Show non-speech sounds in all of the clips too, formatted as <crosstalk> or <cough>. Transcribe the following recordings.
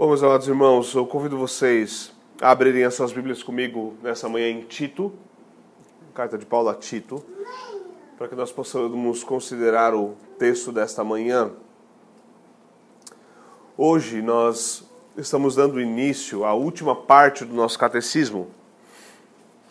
Bom, meus amados irmãos, eu convido vocês a abrirem as suas Bíblias comigo nessa manhã em Tito, carta de Paulo a Tito, para que nós possamos considerar o texto desta manhã. Hoje nós estamos dando início à última parte do nosso catecismo.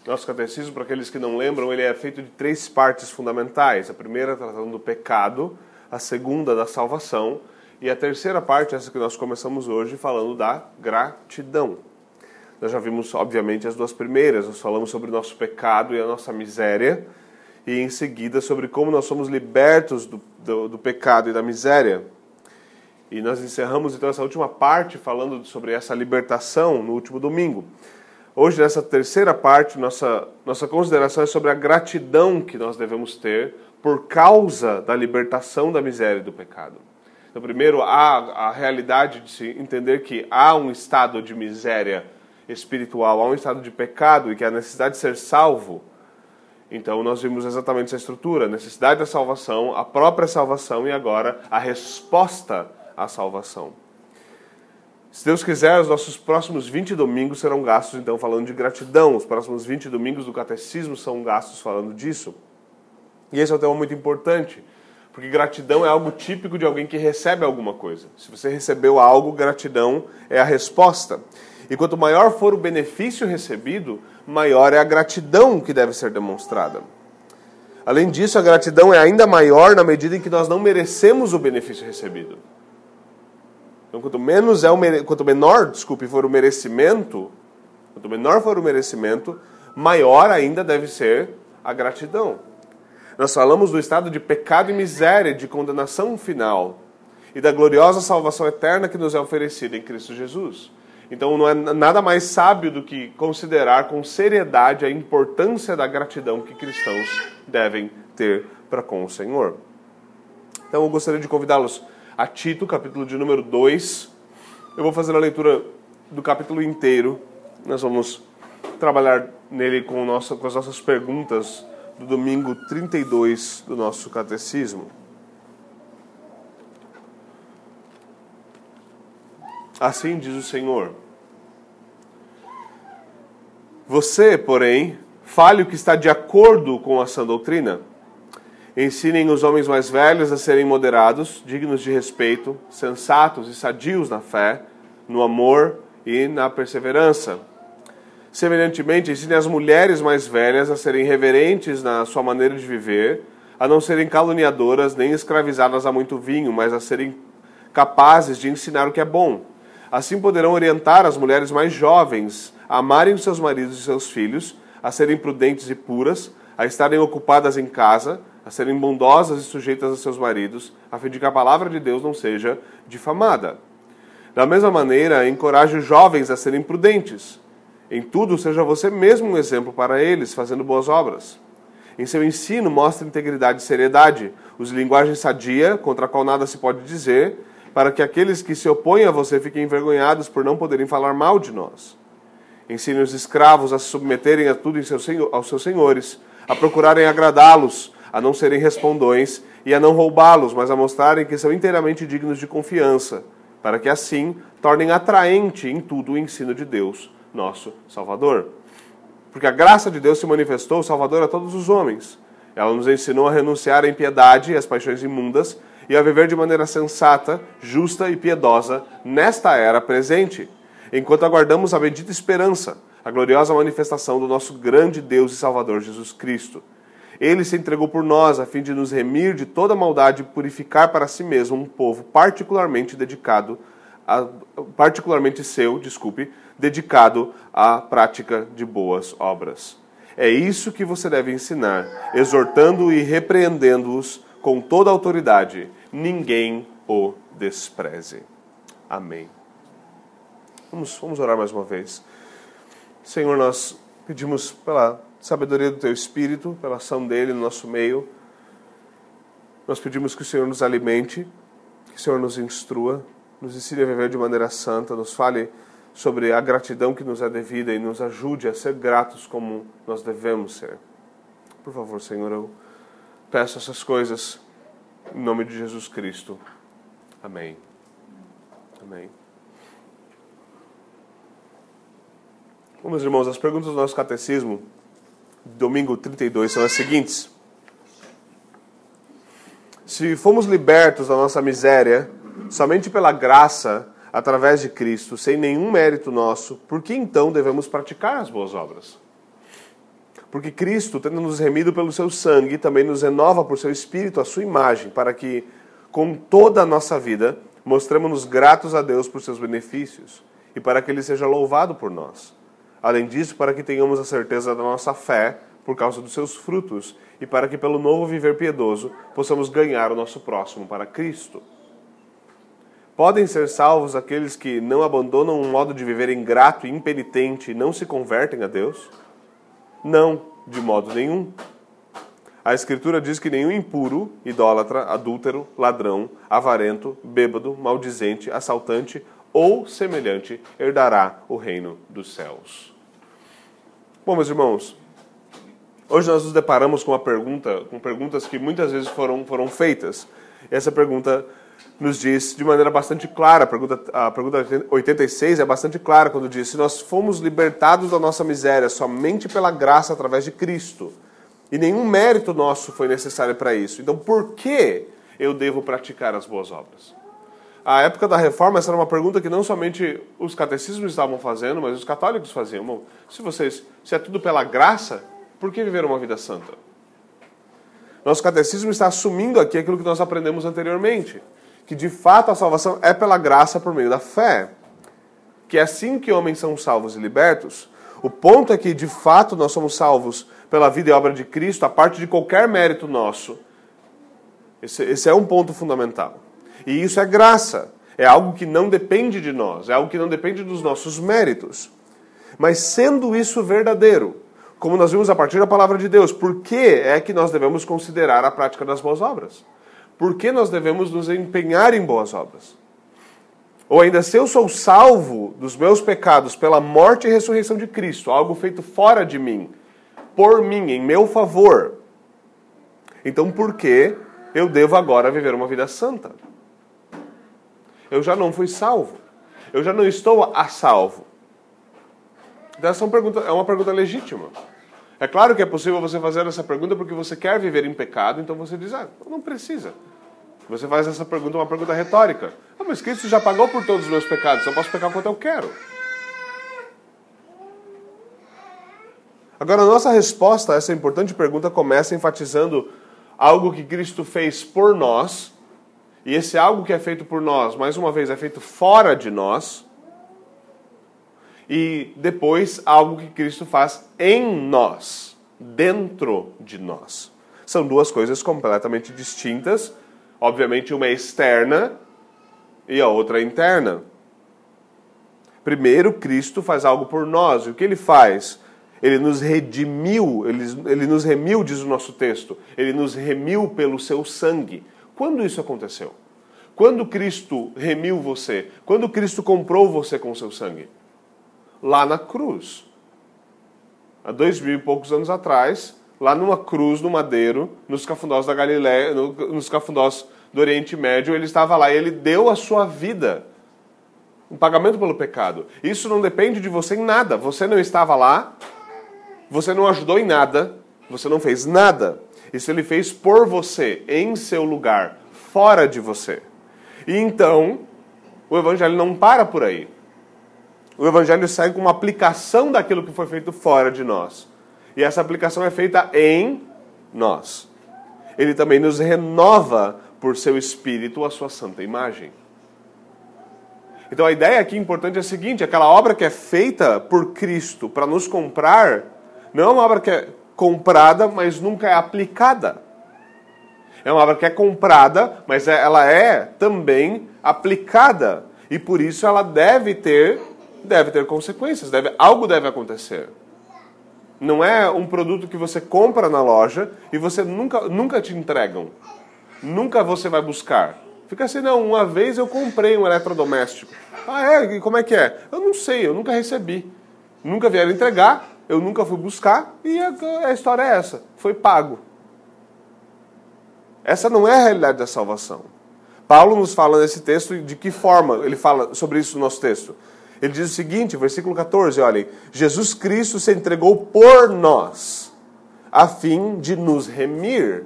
Nosso catecismo, para aqueles que não lembram, ele é feito de três partes fundamentais. A primeira tratando do pecado, a segunda da salvação e a terceira parte, essa que nós começamos hoje, falando da gratidão. Nós já vimos, obviamente, as duas primeiras. Nós falamos sobre o nosso pecado e a nossa miséria, e em seguida sobre como nós somos libertos do, do, do pecado e da miséria. E nós encerramos então essa última parte falando sobre essa libertação no último domingo. Hoje, nessa terceira parte, nossa, nossa consideração é sobre a gratidão que nós devemos ter por causa da libertação da miséria e do pecado. Então, primeiro, há a realidade de se entender que há um estado de miséria espiritual, há um estado de pecado e que a necessidade de ser salvo. Então, nós vimos exatamente essa estrutura: a necessidade da salvação, a própria salvação e agora a resposta à salvação. Se Deus quiser, os nossos próximos 20 domingos serão gastos então falando de gratidão. Os próximos 20 domingos do catecismo são gastos falando disso. E esse é um tema muito importante, porque gratidão é algo típico de alguém que recebe alguma coisa. Se você recebeu algo, gratidão é a resposta. E quanto maior for o benefício recebido, maior é a gratidão que deve ser demonstrada. Além disso, a gratidão é ainda maior na medida em que nós não merecemos o benefício recebido. Então, quanto menos é o quanto menor, desculpe, for o merecimento, quanto menor for o merecimento, maior ainda deve ser a gratidão. Nós falamos do estado de pecado e miséria, de condenação final, e da gloriosa salvação eterna que nos é oferecida em Cristo Jesus. Então não é nada mais sábio do que considerar com seriedade a importância da gratidão que cristãos devem ter para com o Senhor. Então eu gostaria de convidá-los a Tito, capítulo de número 2. Eu vou fazer a leitura do capítulo inteiro. Nós vamos trabalhar nele com, com as nossas perguntas do domingo 32 do nosso catecismo. Assim diz o Senhor. Você, porém, fale o que está de acordo com a sã doutrina Ensinem os homens mais velhos a serem moderados, dignos de respeito, sensatos e sadios na fé, no amor e na perseverança. Semelhantemente, ensine as mulheres mais velhas a serem reverentes na sua maneira de viver, a não serem caluniadoras nem escravizadas a muito vinho, mas a serem capazes de ensinar o que é bom. Assim poderão orientar as mulheres mais jovens a amarem seus maridos e seus filhos, a serem prudentes e puras, a estarem ocupadas em casa, a serem bondosas e sujeitas a seus maridos, a fim de que a palavra de Deus não seja difamada. Da mesma maneira, encoraje os jovens a serem prudentes. Em tudo, seja você mesmo um exemplo para eles, fazendo boas obras. Em seu ensino, mostre integridade e seriedade, use linguagem sadia, contra a qual nada se pode dizer, para que aqueles que se opõem a você fiquem envergonhados por não poderem falar mal de nós. Ensine os escravos a se submeterem a tudo seu, aos seus senhores, a procurarem agradá-los, a não serem respondões e a não roubá-los, mas a mostrarem que são inteiramente dignos de confiança, para que assim tornem atraente em tudo o ensino de Deus, nosso Salvador. Porque a graça de Deus se manifestou Salvador a todos os homens. Ela nos ensinou a renunciar à impiedade e às paixões imundas e a viver de maneira sensata, justa e piedosa nesta era presente, enquanto aguardamos a bendita esperança, a gloriosa manifestação do nosso grande Deus e Salvador Jesus Cristo ele se entregou por nós, a fim de nos remir de toda maldade e purificar para si mesmo um povo particularmente dedicado, a, particularmente seu, desculpe, dedicado à prática de boas obras. É isso que você deve ensinar, exortando e repreendendo-os com toda autoridade. Ninguém o despreze. Amém. Vamos, vamos orar mais uma vez. Senhor, nós pedimos pela sabedoria do Teu Espírito, pela ação dele no nosso meio. Nós pedimos que o Senhor nos alimente, que o Senhor nos instrua, nos ensine a viver de maneira santa, nos fale sobre a gratidão que nos é devida e nos ajude a ser gratos como nós devemos ser. Por favor, Senhor, eu peço essas coisas em nome de Jesus Cristo. Amém. Amém. Bom, meus irmãos, as perguntas do nosso catecismo, domingo 32, são as seguintes. Se fomos libertos da nossa miséria somente pela graça, através de Cristo, sem nenhum mérito nosso, por que então devemos praticar as boas obras? Porque Cristo, tendo nos remido pelo seu sangue, também nos renova por seu espírito a sua imagem, para que, com toda a nossa vida, mostremos-nos gratos a Deus por seus benefícios e para que ele seja louvado por nós. Além disso, para que tenhamos a certeza da nossa fé por causa dos seus frutos e para que, pelo novo viver piedoso, possamos ganhar o nosso próximo para Cristo. Podem ser salvos aqueles que não abandonam um modo de viver ingrato e impenitente e não se convertem a Deus? Não, de modo nenhum. A Escritura diz que nenhum impuro, idólatra, adúltero, ladrão, avarento, bêbado, maldizente, assaltante ou semelhante herdará o reino dos céus. Bom, meus irmãos, hoje nós nos deparamos com uma pergunta, com perguntas que muitas vezes foram, foram feitas. Essa pergunta nos diz de maneira bastante clara, a pergunta, a pergunta 86 é bastante clara quando diz: se nós fomos libertados da nossa miséria somente pela graça através de Cristo, e nenhum mérito nosso foi necessário para isso, então por que eu devo praticar as boas obras? A época da reforma, essa era uma pergunta que não somente os catecismos estavam fazendo, mas os católicos faziam. Bom, se vocês, se é tudo pela graça, por que viver uma vida santa? Nosso catecismo está assumindo aqui aquilo que nós aprendemos anteriormente que de fato a salvação é pela graça por meio da fé. Que é assim que homens são salvos e libertos. O ponto é que de fato nós somos salvos pela vida e obra de Cristo, a parte de qualquer mérito nosso. Esse, esse é um ponto fundamental. E isso é graça. É algo que não depende de nós, é algo que não depende dos nossos méritos. Mas sendo isso verdadeiro, como nós vimos a partir da palavra de Deus, por que é que nós devemos considerar a prática das boas obras? Por que nós devemos nos empenhar em boas obras? Ou ainda, se eu sou salvo dos meus pecados pela morte e ressurreição de Cristo, algo feito fora de mim, por mim, em meu favor, então por que eu devo agora viver uma vida santa? Eu já não fui salvo. Eu já não estou a salvo. Então, essa é uma pergunta, é legítima. É claro que é possível você fazer essa pergunta porque você quer viver em pecado, então você diz, ah, não precisa. Você faz essa pergunta, uma pergunta retórica. Ah, mas Cristo já pagou por todos os meus pecados, eu posso pecar quanto eu quero. Agora, a nossa resposta a essa importante pergunta começa enfatizando algo que Cristo fez por nós, e esse algo que é feito por nós, mais uma vez, é feito fora de nós, e depois algo que Cristo faz em nós, dentro de nós. São duas coisas completamente distintas, Obviamente, uma é externa e a outra é interna. Primeiro, Cristo faz algo por nós. E o que ele faz? Ele nos redimiu, ele, ele nos remiu, diz o nosso texto. Ele nos remiu pelo seu sangue. Quando isso aconteceu? Quando Cristo remiu você? Quando Cristo comprou você com seu sangue? Lá na cruz. Há dois mil e poucos anos atrás, lá numa cruz no madeiro, nos cafundós da Galiléia, nos cafundós do Oriente Médio, ele estava lá e ele deu a sua vida. Um pagamento pelo pecado. Isso não depende de você em nada. Você não estava lá, você não ajudou em nada, você não fez nada. Isso ele fez por você, em seu lugar, fora de você. E então, o evangelho não para por aí. O evangelho segue com uma aplicação daquilo que foi feito fora de nós. E essa aplicação é feita em nós. Ele também nos renova por seu espírito a sua santa imagem. Então a ideia aqui importante é a seguinte: aquela obra que é feita por Cristo para nos comprar, não é uma obra que é comprada, mas nunca é aplicada. É uma obra que é comprada, mas é, ela é também aplicada. E por isso ela deve ter, deve ter consequências, deve, algo deve acontecer. Não é um produto que você compra na loja e você nunca, nunca te entregam. Nunca você vai buscar. Fica assim, não, uma vez eu comprei um eletrodoméstico. Ah, é? E como é que é? Eu não sei, eu nunca recebi. Nunca vieram entregar, eu nunca fui buscar e a, a história é essa. Foi pago. Essa não é a realidade da salvação. Paulo nos fala nesse texto de que forma ele fala sobre isso no nosso texto. Ele diz o seguinte, versículo 14, olhem: Jesus Cristo se entregou por nós, a fim de nos remir.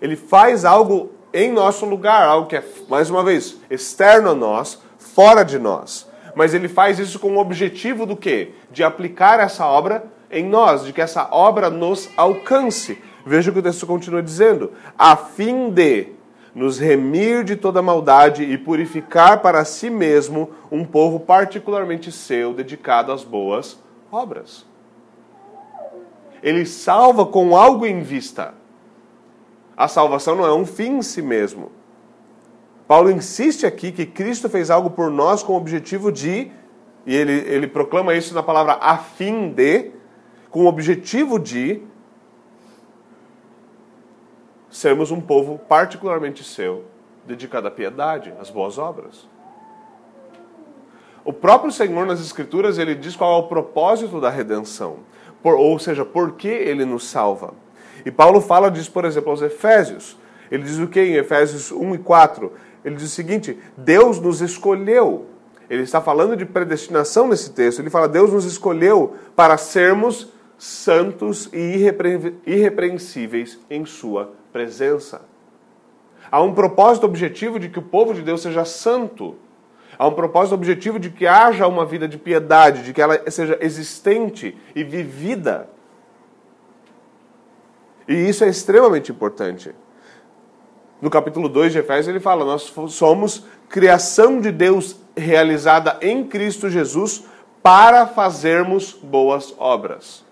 Ele faz algo em nosso lugar, algo que é, mais uma vez, externo a nós, fora de nós. Mas ele faz isso com o objetivo do quê? De aplicar essa obra em nós, de que essa obra nos alcance. Veja o que o texto continua dizendo: a fim de nos remir de toda maldade e purificar para si mesmo um povo particularmente seu, dedicado às boas obras. Ele salva com algo em vista. A salvação não é um fim em si mesmo. Paulo insiste aqui que Cristo fez algo por nós com o objetivo de, e ele, ele proclama isso na palavra a fim de, com o objetivo de sermos um povo particularmente seu, dedicado à piedade, às boas obras. O próprio Senhor nas Escrituras ele diz qual é o propósito da redenção, por, ou seja, por que ele nos salva. E Paulo fala disso, por exemplo, aos Efésios. Ele diz o que em Efésios 1 e 4? Ele diz o seguinte: Deus nos escolheu. Ele está falando de predestinação nesse texto. Ele fala: Deus nos escolheu para sermos santos e irrepre irrepreensíveis em Sua presença. Há um propósito objetivo de que o povo de Deus seja santo. Há um propósito objetivo de que haja uma vida de piedade, de que ela seja existente e vivida. E isso é extremamente importante. No capítulo 2 de Efésios, ele fala: Nós somos criação de Deus realizada em Cristo Jesus para fazermos boas obras.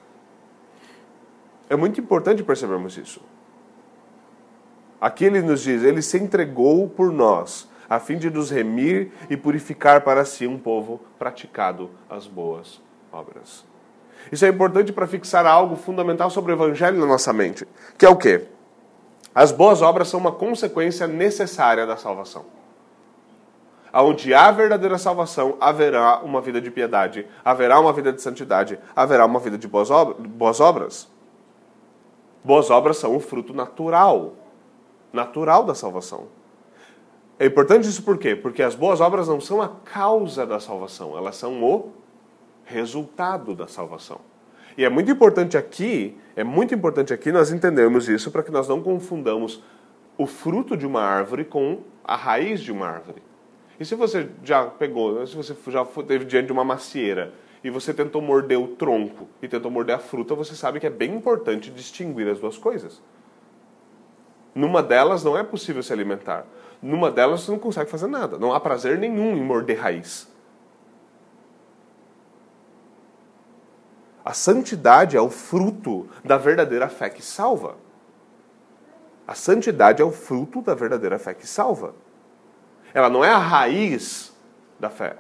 É muito importante percebermos isso. Aqui ele nos diz: Ele se entregou por nós, a fim de nos remir e purificar para si um povo praticado as boas obras. Isso é importante para fixar algo fundamental sobre o Evangelho na nossa mente, que é o quê? As boas obras são uma consequência necessária da salvação. Onde há verdadeira salvação, haverá uma vida de piedade, haverá uma vida de santidade, haverá uma vida de boas obras. Boas obras são o fruto natural natural da salvação. É importante isso por quê? Porque as boas obras não são a causa da salvação, elas são o resultado da salvação. E é muito importante aqui, é muito importante aqui nós entendermos isso para que nós não confundamos o fruto de uma árvore com a raiz de uma árvore. E se você já pegou, se você já esteve diante de uma macieira e você tentou morder o tronco e tentou morder a fruta, você sabe que é bem importante distinguir as duas coisas. Numa delas não é possível se alimentar. Numa delas você não consegue fazer nada. Não há prazer nenhum em morder raiz. A santidade é o fruto da verdadeira fé que salva. A santidade é o fruto da verdadeira fé que salva. Ela não é a raiz da fé.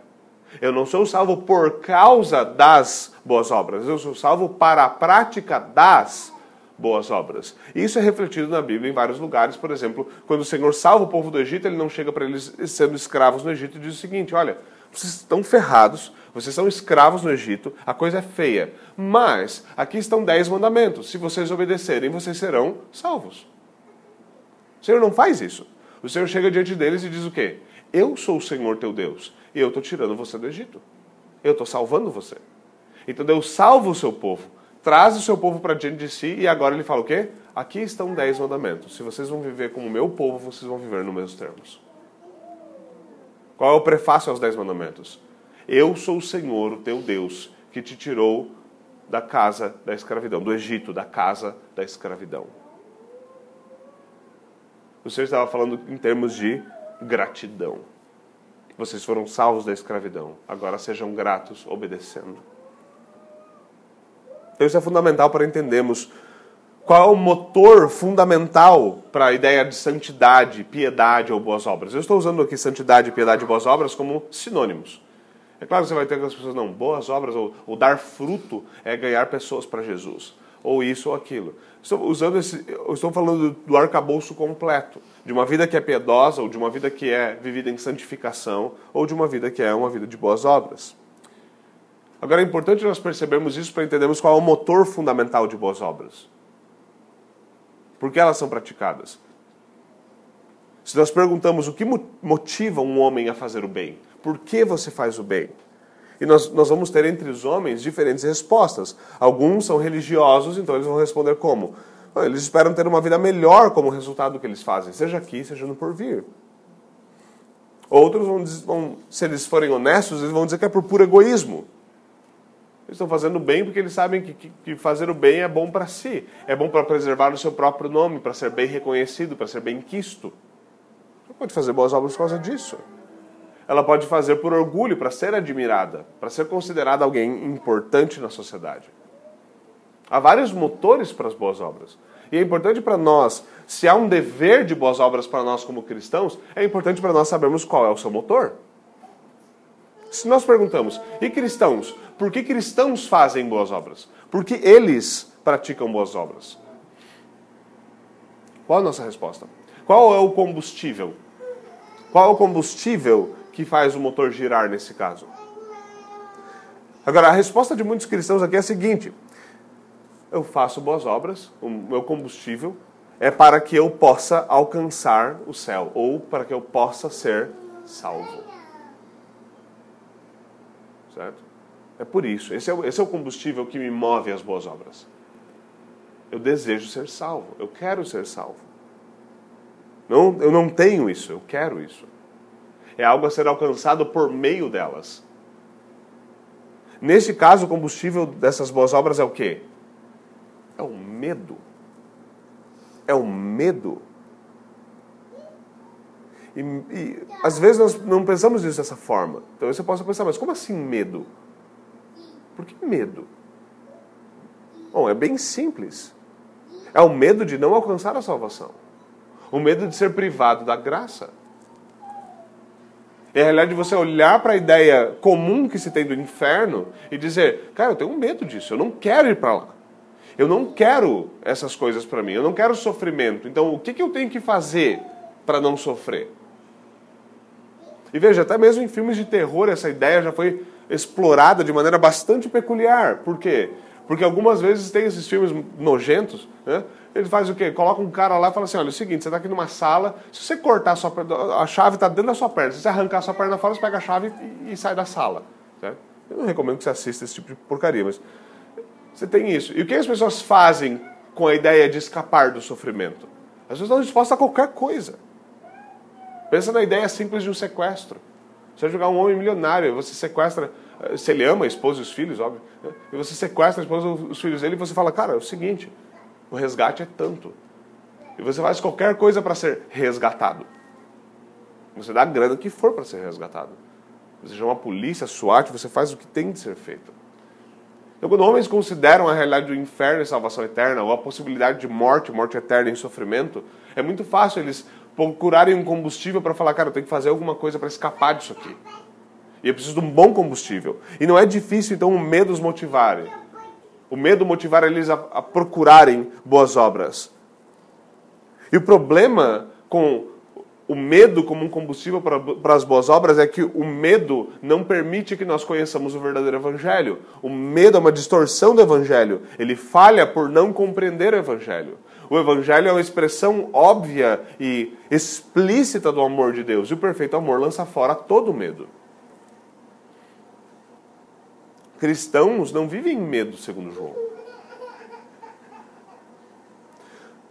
Eu não sou salvo por causa das boas obras, eu sou salvo para a prática das boas obras. Isso é refletido na Bíblia em vários lugares. Por exemplo, quando o Senhor salva o povo do Egito, ele não chega para eles sendo escravos no Egito e diz o seguinte: olha, vocês estão ferrados, vocês são escravos no Egito, a coisa é feia. Mas aqui estão dez mandamentos. Se vocês obedecerem, vocês serão salvos. O Senhor não faz isso. O Senhor chega diante deles e diz o quê? Eu sou o Senhor teu Deus e eu estou tirando você do Egito. Eu estou salvando você. Então Deus salva o seu povo traz o seu povo para diante de si e agora ele fala o quê? Aqui estão dez mandamentos. Se vocês vão viver como meu povo, vocês vão viver nos meus termos. Qual é o prefácio aos dez mandamentos? Eu sou o Senhor, o teu Deus, que te tirou da casa da escravidão, do Egito, da casa da escravidão. O Senhor estava falando em termos de gratidão. Vocês foram salvos da escravidão, agora sejam gratos obedecendo. Então isso é fundamental para entendermos qual é o motor fundamental para a ideia de santidade, piedade ou boas obras. Eu estou usando aqui santidade, piedade e boas obras como sinônimos. É claro que você vai ter aquelas pessoas, não, boas obras ou, ou dar fruto é ganhar pessoas para Jesus. Ou isso ou aquilo. Estou usando esse, estou falando do arcabouço completo. De uma vida que é piedosa, ou de uma vida que é vivida em santificação, ou de uma vida que é uma vida de boas obras. Agora é importante nós percebermos isso para entendermos qual é o motor fundamental de boas obras. Por que elas são praticadas? Se nós perguntamos o que motiva um homem a fazer o bem, por que você faz o bem? E nós, nós vamos ter entre os homens diferentes respostas. Alguns são religiosos, então eles vão responder como? Eles esperam ter uma vida melhor como resultado do que eles fazem, seja aqui, seja no porvir. Outros vão, vão, se eles forem honestos, eles vão dizer que é por puro egoísmo. Eles estão fazendo bem porque eles sabem que, que, que fazer o bem é bom para si. É bom para preservar o seu próprio nome, para ser bem reconhecido, para ser bem quisto. Você pode fazer boas obras por causa disso. Ela pode fazer por orgulho, para ser admirada, para ser considerada alguém importante na sociedade. Há vários motores para as boas obras. E é importante para nós, se há um dever de boas obras para nós como cristãos, é importante para nós sabermos qual é o seu motor. Se nós perguntamos, e cristãos, por que cristãos fazem boas obras? Porque eles praticam boas obras. Qual a nossa resposta? Qual é o combustível? Qual é o combustível que faz o motor girar nesse caso? Agora, a resposta de muitos cristãos aqui é a seguinte: eu faço boas obras, o meu combustível é para que eu possa alcançar o céu ou para que eu possa ser salvo. Certo? É por isso. Esse é, o, esse é o combustível que me move às boas obras. Eu desejo ser salvo. Eu quero ser salvo. Não, eu não tenho isso, eu quero isso. É algo a ser alcançado por meio delas. Nesse caso, o combustível dessas boas obras é o quê? É o medo. É o medo. E, e, às vezes nós não pensamos nisso dessa forma. Então você pode pensar, mas como assim medo? Por que medo? Bom, é bem simples. É o medo de não alcançar a salvação. O medo de ser privado da graça. É a realidade de você olhar para a ideia comum que se tem do inferno e dizer, cara, eu tenho medo disso, eu não quero ir para lá. Eu não quero essas coisas para mim, eu não quero sofrimento. Então, o que, que eu tenho que fazer para não sofrer? E veja, até mesmo em filmes de terror, essa ideia já foi explorada de maneira bastante peculiar. Por quê? Porque algumas vezes tem esses filmes nojentos, né? Ele faz o quê? Coloca um cara lá e fala assim: olha, é o seguinte, você está aqui numa sala, se você cortar a sua a chave está dentro da sua perna. Se você arrancar a sua perna fora, você pega a chave e, e sai da sala. Certo? Eu não recomendo que você assista esse tipo de porcaria, mas você tem isso. E o que as pessoas fazem com a ideia de escapar do sofrimento? As pessoas estão dispostas a qualquer coisa. Pensa na ideia simples de um sequestro. Você vai jogar um homem milionário, você sequestra, eh, se ele ama a esposa e os filhos, óbvio, né? e você sequestra a esposa e os filhos dele e você fala, cara, é o seguinte, o resgate é tanto. E você faz qualquer coisa para ser resgatado. Você dá a grana que for para ser resgatado. Você chama a polícia, a SWAT, você faz o que tem de ser feito. Então, quando homens consideram a realidade do inferno e salvação eterna, ou a possibilidade de morte, morte eterna em sofrimento, é muito fácil eles procurarem um combustível para falar, cara, eu tenho que fazer alguma coisa para escapar disso aqui. E eu preciso de um bom combustível. E não é difícil, então, o medo os motivarem. O medo motivar eles a, a procurarem boas obras. E o problema com o medo como um combustível para, para as boas obras é que o medo não permite que nós conheçamos o verdadeiro evangelho. O medo é uma distorção do evangelho. Ele falha por não compreender o evangelho. O evangelho é uma expressão óbvia e explícita do amor de Deus. E o perfeito amor lança fora todo medo. Cristãos não vivem em medo, segundo João.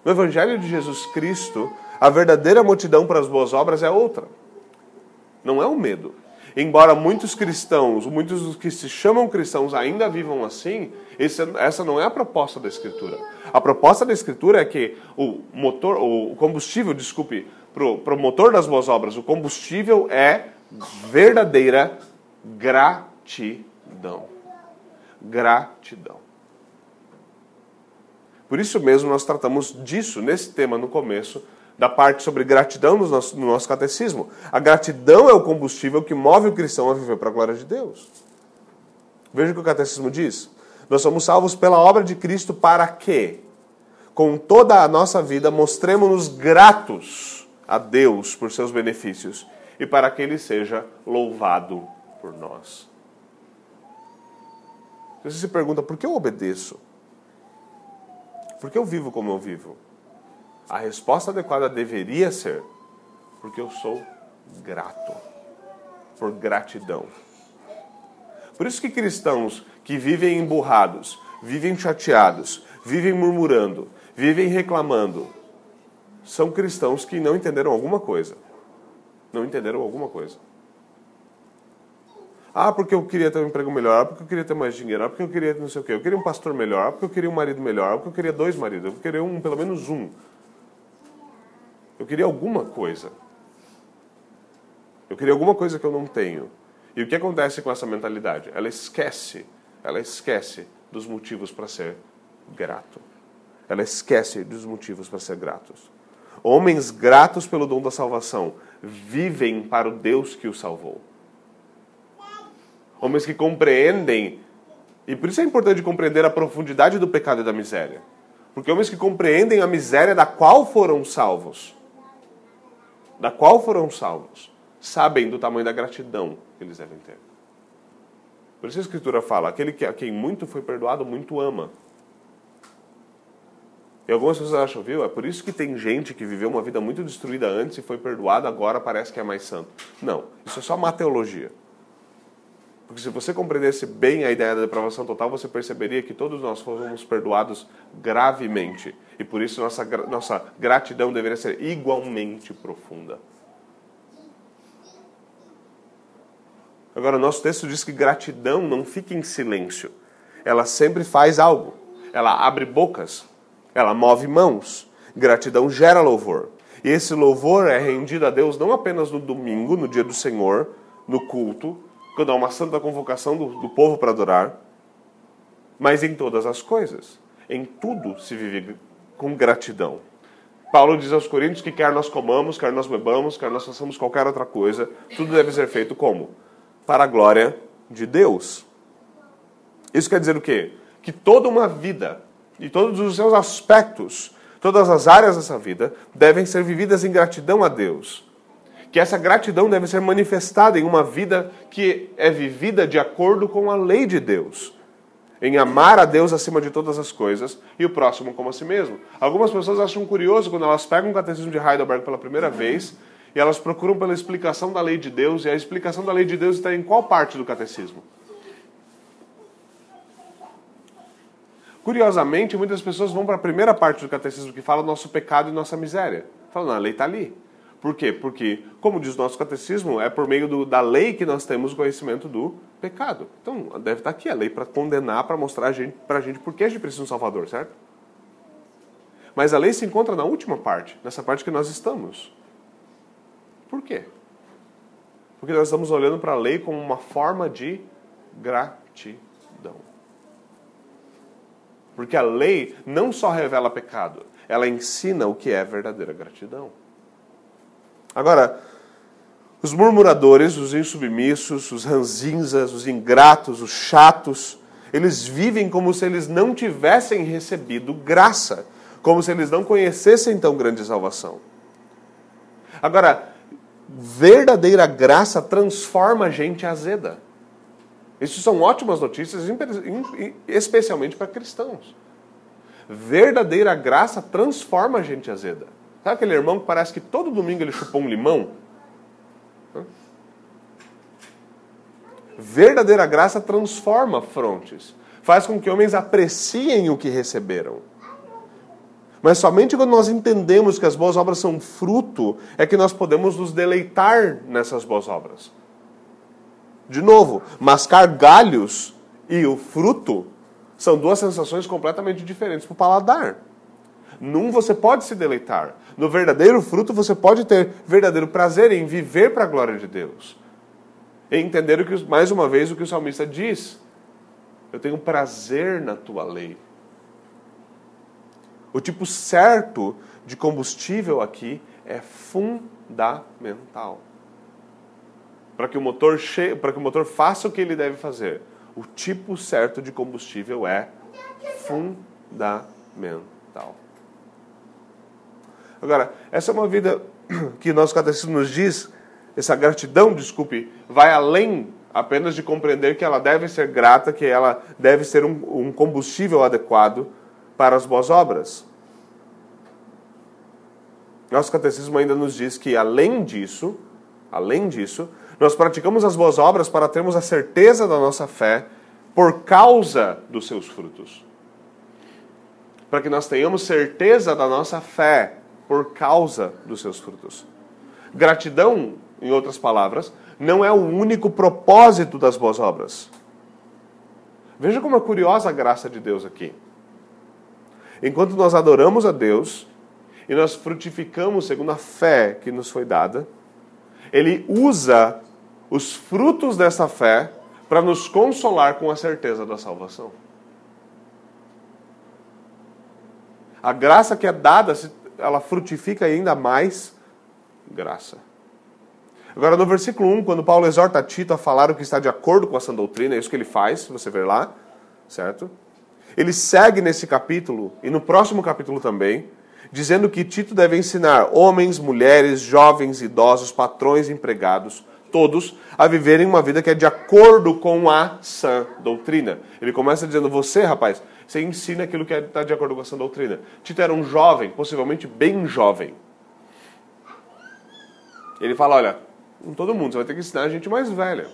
No evangelho de Jesus Cristo, a verdadeira multidão para as boas obras é outra. Não é o medo. Embora muitos cristãos, muitos dos que se chamam cristãos ainda vivam assim, essa não é a proposta da Escritura. A proposta da Escritura é que o motor, o combustível, desculpe, para o motor das boas obras, o combustível é verdadeira gratidão. Gratidão. Por isso mesmo nós tratamos disso nesse tema no começo, da parte sobre gratidão no nosso, no nosso catecismo. A gratidão é o combustível que move o cristão a viver para a glória de Deus. Veja o que o catecismo diz. Nós somos salvos pela obra de Cristo para que, com toda a nossa vida, mostremos-nos gratos a Deus por seus benefícios e para que Ele seja louvado por nós. Você se pergunta, por que eu obedeço? Por que eu vivo como eu vivo? A resposta adequada deveria ser: Porque eu sou grato. Por gratidão. Por isso que cristãos que vivem emburrados, vivem chateados, vivem murmurando, vivem reclamando, são cristãos que não entenderam alguma coisa. Não entenderam alguma coisa. Ah, porque eu queria ter um emprego melhor, ah, porque eu queria ter mais dinheiro, ah, porque eu queria não sei o quê, eu queria um pastor melhor, ah, porque eu queria um marido melhor, porque eu queria dois maridos, eu queria um, pelo menos um. Eu queria alguma coisa. Eu queria alguma coisa que eu não tenho. E o que acontece com essa mentalidade? Ela esquece, ela esquece dos motivos para ser grato. Ela esquece dos motivos para ser gratos. Homens gratos pelo dom da salvação vivem para o Deus que o salvou. Homens que compreendem, e por isso é importante compreender a profundidade do pecado e da miséria. Porque homens que compreendem a miséria da qual foram salvos, da qual foram salvos, sabem do tamanho da gratidão que eles devem ter. Por isso a Escritura fala: aquele que, a quem muito foi perdoado, muito ama. E algumas pessoas acham, viu? É por isso que tem gente que viveu uma vida muito destruída antes e foi perdoada, agora parece que é mais santo. Não, isso é só uma teologia. Porque se você compreendesse bem a ideia da depravação total, você perceberia que todos nós fomos perdoados gravemente. E por isso nossa, nossa gratidão deveria ser igualmente profunda. Agora, o nosso texto diz que gratidão não fica em silêncio. Ela sempre faz algo. Ela abre bocas. Ela move mãos. Gratidão gera louvor. E esse louvor é rendido a Deus não apenas no domingo, no dia do Senhor, no culto, quando há uma santa convocação do, do povo para adorar, mas em todas as coisas. Em tudo se vive com gratidão. Paulo diz aos Coríntios que quer nós comamos, quer nós bebamos, quer nós façamos qualquer outra coisa, tudo deve ser feito como? Para a glória de Deus. Isso quer dizer o quê? Que toda uma vida e todos os seus aspectos, todas as áreas dessa vida, devem ser vividas em gratidão a Deus que essa gratidão deve ser manifestada em uma vida que é vivida de acordo com a lei de Deus. Em amar a Deus acima de todas as coisas e o próximo como a si mesmo. Algumas pessoas acham curioso quando elas pegam o catecismo de Heidelberg pela primeira vez e elas procuram pela explicação da lei de Deus, e a explicação da lei de Deus está em qual parte do catecismo? Curiosamente, muitas pessoas vão para a primeira parte do catecismo que fala nosso pecado e nossa miséria. Falam, não, a lei está ali. Por quê? Porque, como diz o nosso catecismo, é por meio do, da lei que nós temos o conhecimento do pecado. Então, deve estar aqui a lei para condenar, para mostrar a gente, para a gente por que a gente precisa de um Salvador, certo? Mas a lei se encontra na última parte, nessa parte que nós estamos. Por quê? Porque nós estamos olhando para a lei como uma forma de gratidão. Porque a lei não só revela pecado, ela ensina o que é verdadeira gratidão. Agora, os murmuradores, os insubmissos, os ranzinzas, os ingratos, os chatos, eles vivem como se eles não tivessem recebido graça, como se eles não conhecessem tão grande salvação. Agora, verdadeira graça transforma a gente azeda. Isso são ótimas notícias, especialmente para cristãos. Verdadeira graça transforma a gente azeda. Sabe aquele irmão que parece que todo domingo ele chupou um limão? Verdadeira graça transforma frontes, faz com que homens apreciem o que receberam. Mas somente quando nós entendemos que as boas obras são fruto, é que nós podemos nos deleitar nessas boas obras. De novo, mascar galhos e o fruto são duas sensações completamente diferentes para o paladar. Num você pode se deleitar. No verdadeiro fruto você pode ter verdadeiro prazer em viver para a glória de Deus. E entender o que, mais uma vez o que o salmista diz. Eu tenho prazer na tua lei. O tipo certo de combustível aqui é fundamental. Para que o motor che... para que o motor faça o que ele deve fazer, o tipo certo de combustível é fundamental. Agora, essa é uma vida <clears throat> que nosso catecismo nos diz, essa gratidão, desculpe, vai além apenas de compreender que ela deve ser grata, que ela deve ser um, um combustível adequado para as boas obras. Nosso catecismo ainda nos diz que, além disso, além disso, nós praticamos as boas obras para termos a certeza da nossa fé por causa dos seus frutos. Para que nós tenhamos certeza da nossa fé por causa dos seus frutos. Gratidão, em outras palavras, não é o único propósito das boas obras. Veja como é curiosa a graça de Deus aqui. Enquanto nós adoramos a Deus e nós frutificamos segundo a fé que nos foi dada, Ele usa os frutos dessa fé para nos consolar com a certeza da salvação. A graça que é dada, ela frutifica ainda mais graça. Agora, no versículo 1, quando Paulo exorta Tito a falar o que está de acordo com essa doutrina, é isso que ele faz, você vê lá, certo? Ele segue nesse capítulo, e no próximo capítulo também, dizendo que Tito deve ensinar homens, mulheres, jovens, idosos, patrões, empregados, todos, a viverem uma vida que é de acordo com a sã doutrina. Ele começa dizendo: Você, rapaz, você ensina aquilo que está de acordo com a sã doutrina. Tito era um jovem, possivelmente bem jovem. Ele fala: Olha, com todo mundo. Você vai ter que ensinar a gente mais velha.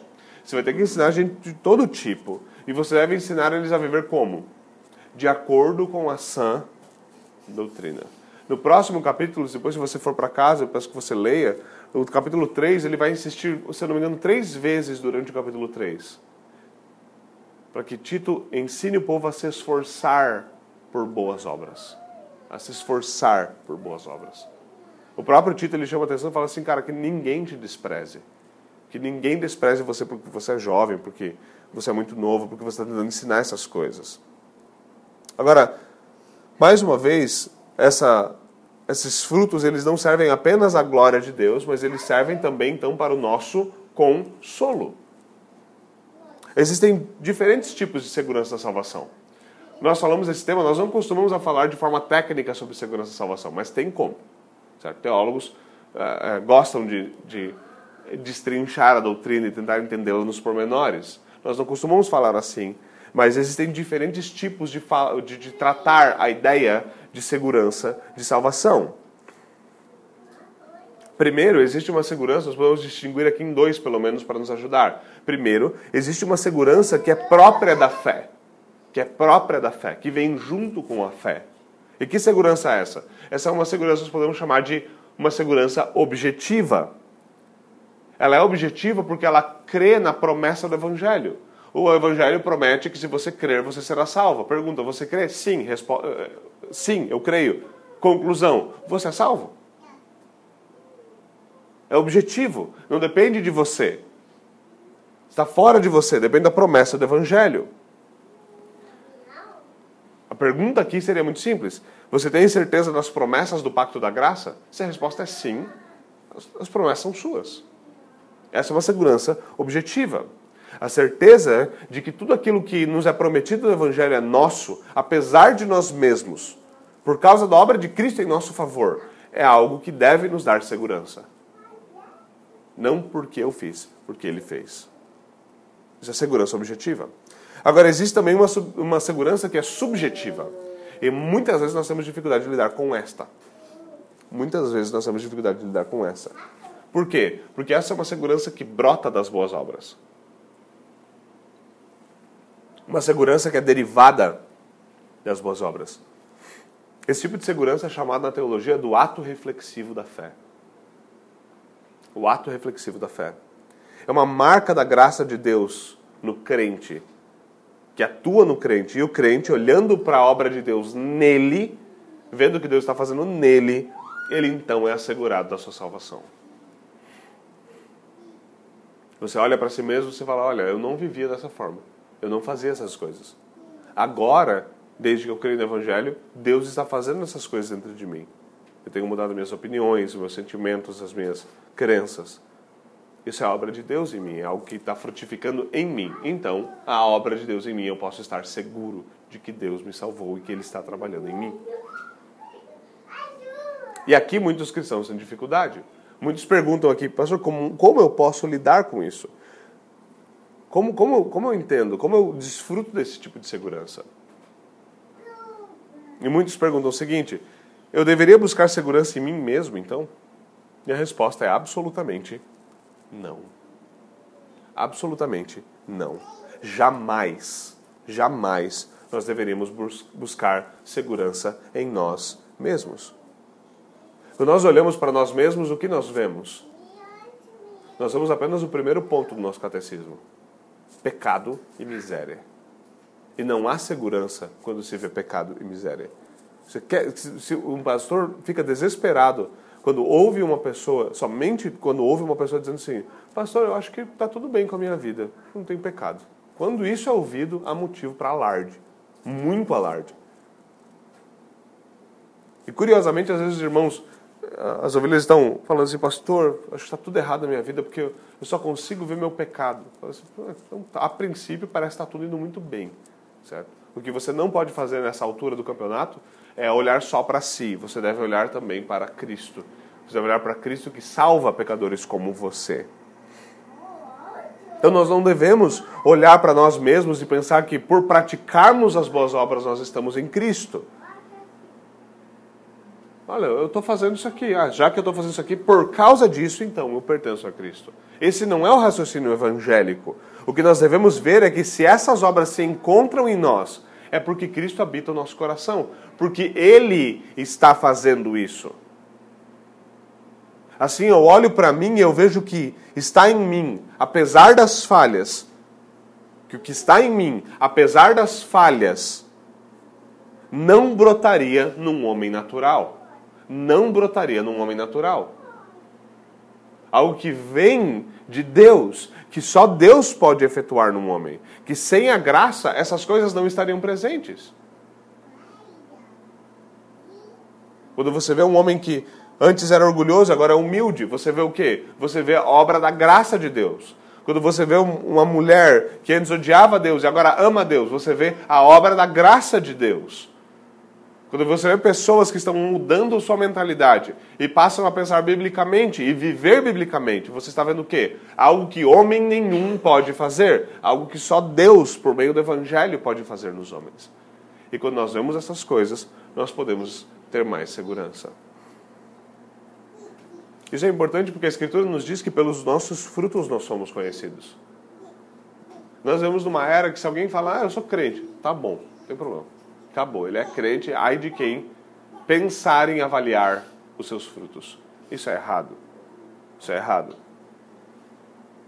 Você vai ter que ensinar a gente de todo tipo. E você deve ensinar eles a viver como? De acordo com a sã doutrina. No próximo capítulo, depois se você for para casa, eu peço que você leia, no capítulo 3, ele vai insistir, se eu não me engano, três vezes durante o capítulo 3. Para que Tito ensine o povo a se esforçar por boas obras. A se esforçar por boas obras. O próprio Tito ele chama atenção e fala assim, cara, que ninguém te despreze. Que ninguém despreze você porque você é jovem, porque você é muito novo, porque você está tentando ensinar essas coisas. Agora, mais uma vez, essa, esses frutos eles não servem apenas à glória de Deus, mas eles servem também então para o nosso consolo. Existem diferentes tipos de segurança da salvação. Nós falamos desse tema, nós não costumamos a falar de forma técnica sobre segurança da salvação, mas tem como. Certo? Teólogos uh, gostam de, de destrinchar a doutrina e tentar entendê-la nos pormenores. Nós não costumamos falar assim, mas existem diferentes tipos de, de, de tratar a ideia de segurança de salvação. Primeiro, existe uma segurança, nós podemos distinguir aqui em dois, pelo menos, para nos ajudar. Primeiro, existe uma segurança que é própria da fé, que é própria da fé, que vem junto com a fé. E que segurança é essa? Essa é uma segurança que nós podemos chamar de uma segurança objetiva. Ela é objetiva porque ela crê na promessa do Evangelho. O Evangelho promete que se você crer, você será salvo. Pergunta, você crê? Sim. Respo... Eh, sim, eu creio. Conclusão, você é salvo. É objetivo, não depende de você. Está fora de você, depende da promessa do Evangelho. A pergunta aqui seria muito simples: Você tem certeza das promessas do pacto da graça? Se a resposta é sim, as promessas são suas. Essa é uma segurança objetiva. A certeza de que tudo aquilo que nos é prometido no Evangelho é nosso, apesar de nós mesmos, por causa da obra de Cristo em nosso favor, é algo que deve nos dar segurança. Não porque eu fiz, porque Ele fez. Isso é segurança objetiva. Agora, existe também uma, uma segurança que é subjetiva. E muitas vezes nós temos dificuldade de lidar com esta. Muitas vezes nós temos dificuldade de lidar com essa. Por quê? Porque essa é uma segurança que brota das boas obras. Uma segurança que é derivada das boas obras. Esse tipo de segurança é chamado na teologia do ato reflexivo da fé. O ato reflexivo da fé. É uma marca da graça de Deus no crente que atua no crente, e o crente, olhando para a obra de Deus nele, vendo o que Deus está fazendo nele, ele então é assegurado da sua salvação. Você olha para si mesmo e fala: Olha, eu não vivia dessa forma, eu não fazia essas coisas. Agora, desde que eu creio no Evangelho, Deus está fazendo essas coisas dentro de mim. Eu tenho mudado minhas opiniões, meus sentimentos, as minhas crenças. Isso é a obra de Deus em mim, é algo que está frutificando em mim. Então, a obra de Deus em mim, eu posso estar seguro de que Deus me salvou e que Ele está trabalhando em mim. E aqui muitos cristãos têm dificuldade. Muitos perguntam aqui, pastor, como, como eu posso lidar com isso? Como, como, como eu entendo? Como eu desfruto desse tipo de segurança? E muitos perguntam o seguinte: eu deveria buscar segurança em mim mesmo, então? E a resposta é absolutamente não. Absolutamente não. Jamais, jamais nós deveríamos bus buscar segurança em nós mesmos. Quando nós olhamos para nós mesmos, o que nós vemos? Nós vemos apenas o primeiro ponto do nosso catecismo: pecado e miséria. E não há segurança quando se vê pecado e miséria. Quer, se um pastor fica desesperado quando ouve uma pessoa, somente quando ouve uma pessoa dizendo assim: Pastor, eu acho que está tudo bem com a minha vida, não tem pecado. Quando isso é ouvido, há motivo para alarde muito alarde. E curiosamente, às vezes os irmãos, as ovelhas estão falando assim, pastor, acho que está tudo errado na minha vida porque eu só consigo ver meu pecado. Assim, então, a princípio, parece estar tudo indo muito bem, certo? O que você não pode fazer nessa altura do campeonato é olhar só para si. Você deve olhar também para Cristo. Deve olhar para Cristo que salva pecadores como você. Então nós não devemos olhar para nós mesmos e pensar que por praticarmos as boas obras nós estamos em Cristo. Olha, eu estou fazendo isso aqui. Ah, já que eu estou fazendo isso aqui, por causa disso, então eu pertenço a Cristo. Esse não é o raciocínio evangélico. O que nós devemos ver é que se essas obras se encontram em nós, é porque Cristo habita o nosso coração. Porque Ele está fazendo isso. Assim, eu olho para mim e eu vejo que está em mim, apesar das falhas, que o que está em mim, apesar das falhas, não brotaria num homem natural. Não brotaria num homem natural. Algo que vem de Deus, que só Deus pode efetuar num homem. Que sem a graça, essas coisas não estariam presentes. Quando você vê um homem que Antes era orgulhoso, agora é humilde. Você vê o quê? Você vê a obra da graça de Deus. Quando você vê uma mulher que antes odiava Deus e agora ama Deus, você vê a obra da graça de Deus. Quando você vê pessoas que estão mudando sua mentalidade e passam a pensar biblicamente e viver biblicamente, você está vendo o quê? Algo que homem nenhum pode fazer, algo que só Deus, por meio do evangelho, pode fazer nos homens. E quando nós vemos essas coisas, nós podemos ter mais segurança. Isso é importante porque a Escritura nos diz que pelos nossos frutos nós somos conhecidos. Nós vemos numa era que se alguém falar, ah, eu sou crente, tá bom, não tem problema. Acabou, ele é crente, ai de quem pensar em avaliar os seus frutos. Isso é errado. Isso é errado.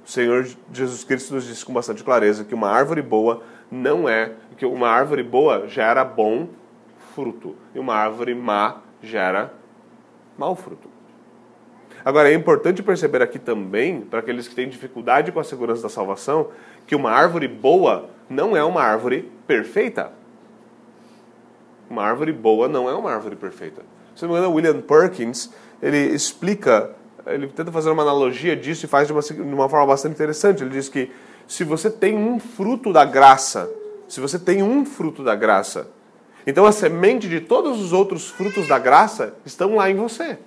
O Senhor Jesus Cristo nos disse com bastante clareza que uma árvore boa não é, que uma árvore boa gera bom fruto e uma árvore má gera mau fruto. Agora, é importante perceber aqui também, para aqueles que têm dificuldade com a segurança da salvação, que uma árvore boa não é uma árvore perfeita. Uma árvore boa não é uma árvore perfeita. Se não me engano, William Perkins, ele explica, ele tenta fazer uma analogia disso e faz de uma, de uma forma bastante interessante. Ele diz que se você tem um fruto da graça, se você tem um fruto da graça, então a semente de todos os outros frutos da graça estão lá em você.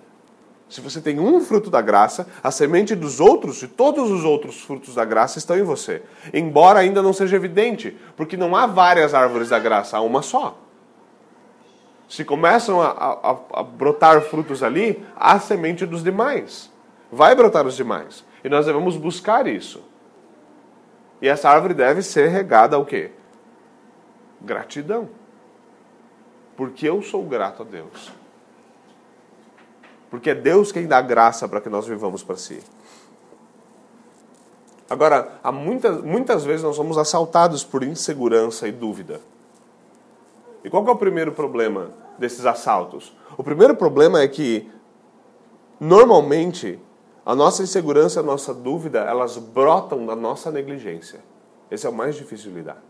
Se você tem um fruto da graça, a semente dos outros e todos os outros frutos da graça estão em você. Embora ainda não seja evidente, porque não há várias árvores da graça, há uma só. Se começam a, a, a brotar frutos ali, há semente dos demais. Vai brotar os demais. E nós devemos buscar isso. E essa árvore deve ser regada ao quê? Gratidão. Porque eu sou grato a Deus. Porque é Deus quem dá graça para que nós vivamos para si. Agora, há muitas, muitas vezes nós somos assaltados por insegurança e dúvida. E qual é o primeiro problema desses assaltos? O primeiro problema é que, normalmente, a nossa insegurança, a nossa dúvida, elas brotam da nossa negligência. Esse é o mais difícil de lidar.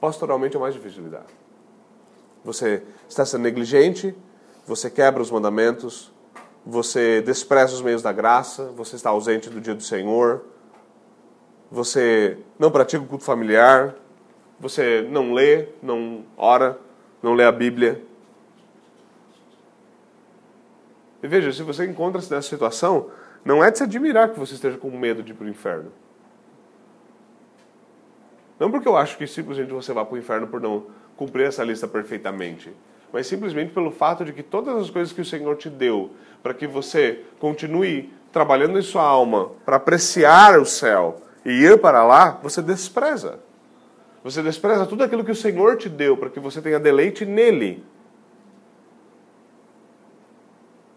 Pastoralmente é o mais difícil de lidar. Você está sendo negligente, você quebra os mandamentos, você despreza os meios da graça, você está ausente do dia do Senhor, você não pratica o culto familiar, você não lê, não ora, não lê a Bíblia. E veja, se você encontra-se nessa situação, não é de se admirar que você esteja com medo de ir para o inferno. Não porque eu acho que simplesmente você vai para o inferno por não cumprir essa lista perfeitamente mas simplesmente pelo fato de que todas as coisas que o Senhor te deu para que você continue trabalhando em sua alma para apreciar o céu e ir para lá, você despreza. Você despreza tudo aquilo que o Senhor te deu para que você tenha deleite nele.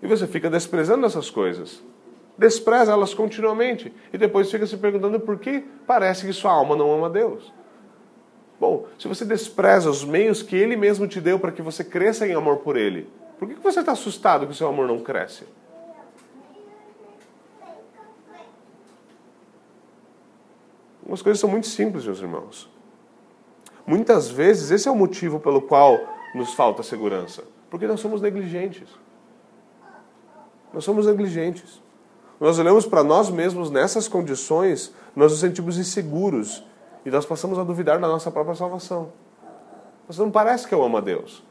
E você fica desprezando essas coisas. Despreza elas continuamente. E depois fica se perguntando por que parece que sua alma não ama Deus. Bom, se você despreza os meios que Ele mesmo te deu para que você cresça em amor por Ele, por que você está assustado que o seu amor não cresce? Umas coisas são muito simples, meus irmãos. Muitas vezes esse é o motivo pelo qual nos falta segurança. Porque nós somos negligentes. Nós somos negligentes. Nós olhamos para nós mesmos nessas condições, nós nos sentimos inseguros e nós passamos a duvidar da nossa própria salvação. Você não parece que eu amo a Deus.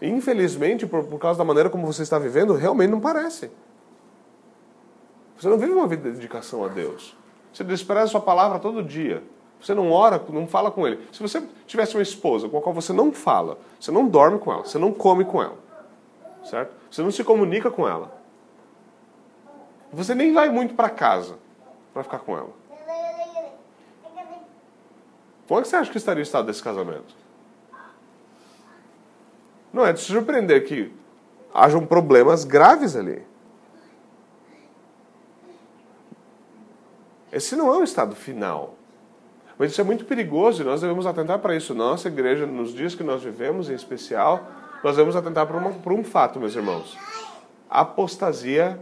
Infelizmente, por, por causa da maneira como você está vivendo, realmente não parece. Você não vive uma vida de dedicação a Deus. Você despreza a sua palavra todo dia. Você não ora, não fala com ele. Se você tivesse uma esposa com a qual você não fala, você não dorme com ela, você não come com ela, certo? Você não se comunica com ela. Você nem vai muito para casa para ficar com ela. Como é que você acha que estaria o estado desse casamento? Não é de se surpreender que hajam problemas graves ali. Esse não é o estado final. Mas isso é muito perigoso e nós devemos atentar para isso. Nossa igreja, nos dias que nós vivemos, em especial, nós devemos atentar para, uma, para um fato, meus irmãos. A apostasia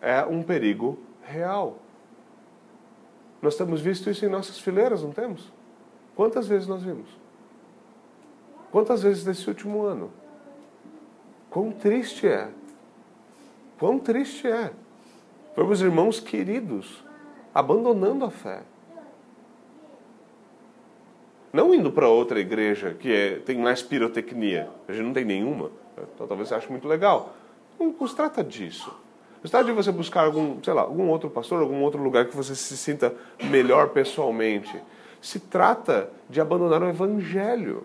é um perigo real. Nós temos visto isso em nossas fileiras, não temos? Quantas vezes nós vimos? Quantas vezes nesse último ano? Quão triste é. Quão triste é. Fomos irmãos queridos abandonando a fé. Não indo para outra igreja que é, tem mais pirotecnia. A gente não tem nenhuma. Então talvez você ache muito legal. Não se trata disso. Se trata de você buscar algum, sei lá, algum outro pastor, algum outro lugar que você se sinta melhor pessoalmente se trata de abandonar o Evangelho.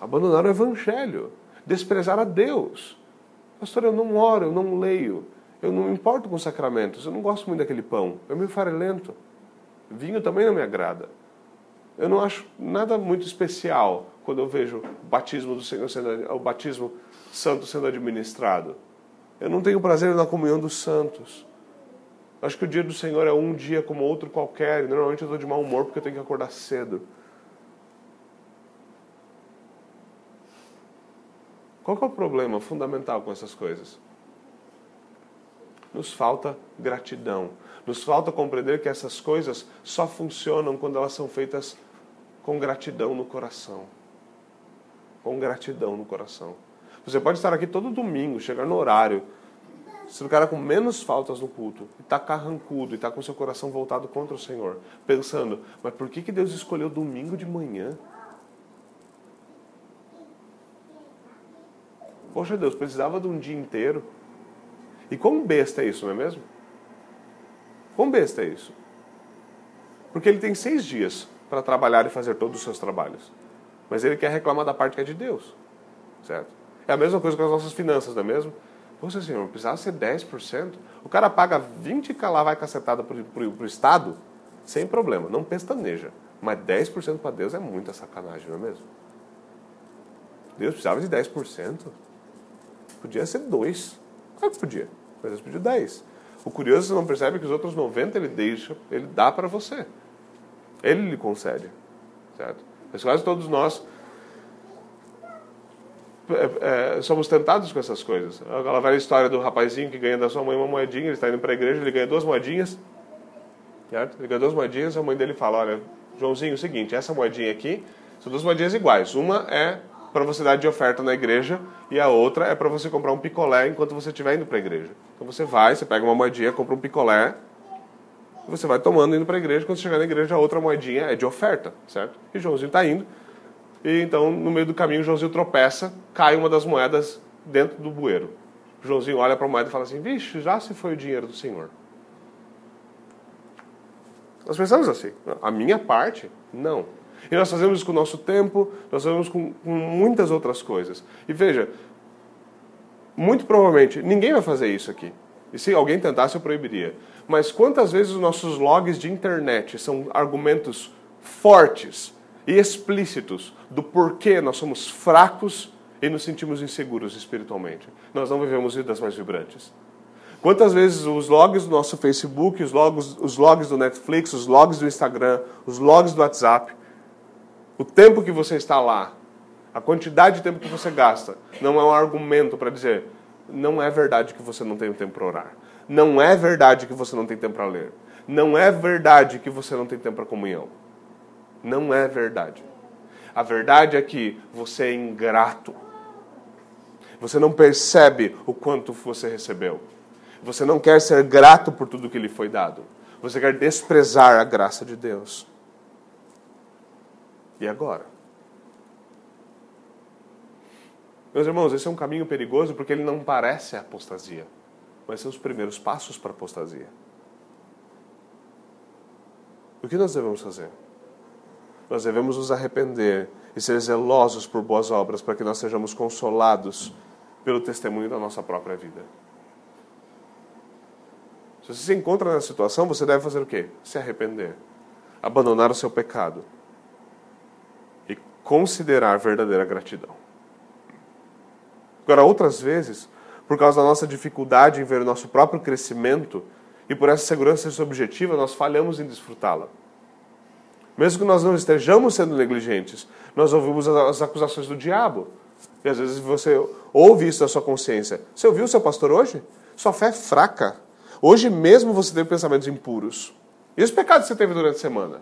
Abandonar o Evangelho. Desprezar a Deus. Pastor, eu não oro, eu não leio. Eu não me importo com sacramentos. Eu não gosto muito daquele pão. Eu me farelento. Vinho também não me agrada. Eu não acho nada muito especial quando eu vejo o batismo do Senhor sendo, o batismo santo sendo administrado. Eu não tenho prazer na comunhão dos santos. Acho que o dia do Senhor é um dia como outro qualquer, normalmente eu estou de mau humor porque eu tenho que acordar cedo. Qual é o problema fundamental com essas coisas? Nos falta gratidão. Nos falta compreender que essas coisas só funcionam quando elas são feitas com gratidão no coração. Com gratidão no coração. Você pode estar aqui todo domingo, chegar no horário, se o cara com menos faltas no culto, e está carrancudo, e está com seu coração voltado contra o Senhor, pensando, mas por que, que Deus escolheu domingo de manhã? Poxa Deus, precisava de um dia inteiro. E quão besta é isso, não é mesmo? Quão besta é isso? Porque ele tem seis dias para trabalhar e fazer todos os seus trabalhos. Mas ele quer reclamar da parte que é de Deus. Certo? É a mesma coisa com as nossas finanças, não é mesmo? Poxa, senhor, precisava ser 10%. O cara paga 20 lá vai cacetada para o Estado, sem problema, não pestaneja. Mas 10% para Deus é muita sacanagem, não é mesmo? Deus precisava de 10%. Podia ser 2%. Claro que podia, mas Deus pediu 10%. O curioso é que você não percebe que os outros 90% ele deixa, ele dá para você. Ele lhe concede. Certo? Mas quase todos nós é, é, somos tentados com essas coisas. Aquela velha história do rapazinho que ganha da sua mãe uma moedinha, ele está indo para a igreja, ele ganha duas moedinhas, certo? Ele ganha duas moedinhas, a mãe dele fala, olha, Joãozinho, é o seguinte, essa moedinha aqui são duas moedinhas iguais. Uma é para você dar de oferta na igreja e a outra é para você comprar um picolé enquanto você estiver indo para a igreja. Então você vai, você pega uma moedinha, compra um picolé, e você vai tomando indo para a igreja, quando você chegar na igreja a outra moedinha é de oferta, certo? E Joãozinho está indo, e então, no meio do caminho, Joãozinho tropeça, cai uma das moedas dentro do bueiro. Joãozinho olha para a moeda e fala assim: Vixe, já se foi o dinheiro do Senhor. Nós pensamos assim. A minha parte, não. E nós fazemos isso com o nosso tempo, nós fazemos com, com muitas outras coisas. E veja, muito provavelmente ninguém vai fazer isso aqui. E se alguém tentasse, eu proibiria. Mas quantas vezes os nossos logs de internet são argumentos fortes e explícitos do porquê nós somos fracos e nos sentimos inseguros espiritualmente? Nós não vivemos vidas mais vibrantes. Quantas vezes os logs do nosso Facebook, os logs, os logs do Netflix, os logs do Instagram, os logs do WhatsApp, o tempo que você está lá, a quantidade de tempo que você gasta, não é um argumento para dizer não é verdade que você não tem tempo para orar. Não é verdade que você não tem tempo para ler. Não é verdade que você não tem tempo para comunhão. Não é verdade. A verdade é que você é ingrato. Você não percebe o quanto você recebeu. Você não quer ser grato por tudo que lhe foi dado. Você quer desprezar a graça de Deus. E agora? Meus irmãos, esse é um caminho perigoso porque ele não parece apostasia, mas são os primeiros passos para apostasia. O que nós devemos fazer? Nós devemos nos arrepender e ser zelosos por boas obras para que nós sejamos consolados pelo testemunho da nossa própria vida. Se você se encontra nessa situação, você deve fazer o quê? Se arrepender, abandonar o seu pecado e considerar verdadeira gratidão. Agora, outras vezes, por causa da nossa dificuldade em ver o nosso próprio crescimento e por essa segurança subjetiva, nós falhamos em desfrutá-la. Mesmo que nós não estejamos sendo negligentes, nós ouvimos as acusações do diabo. E às vezes você ouve isso da sua consciência. Você ouviu o seu pastor hoje? Sua fé é fraca. Hoje mesmo você teve pensamentos impuros. E os pecados que você teve durante a semana?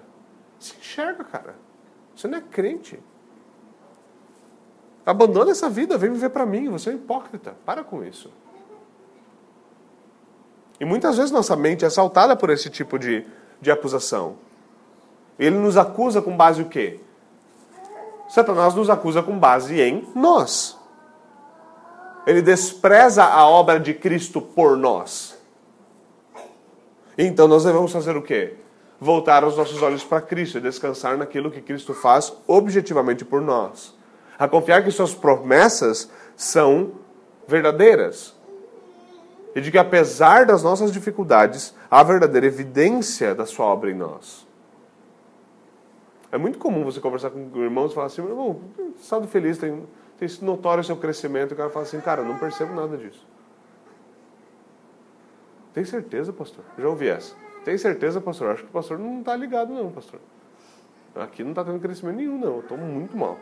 Se enxerga, cara. Você não é crente. Abandona essa vida, vem viver para mim. Você é um hipócrita. Para com isso. E muitas vezes nossa mente é assaltada por esse tipo de, de acusação. Ele nos acusa com base o quê? Satanás nos acusa com base em nós. Ele despreza a obra de Cristo por nós. Então nós devemos fazer o quê? Voltar os nossos olhos para Cristo e descansar naquilo que Cristo faz objetivamente por nós. A confiar que suas promessas são verdadeiras. E de que apesar das nossas dificuldades, há verdadeira evidência da sua obra em nós. É muito comum você conversar com irmãos e falar assim, irmão, estado feliz, tem, tem notório o seu crescimento. E o cara fala assim, cara, não percebo nada disso. Tem certeza, pastor? Já ouvi essa. Tem certeza, pastor? Acho que o pastor não está ligado, não, pastor. Aqui não está tendo crescimento nenhum, não. Eu estou muito mal.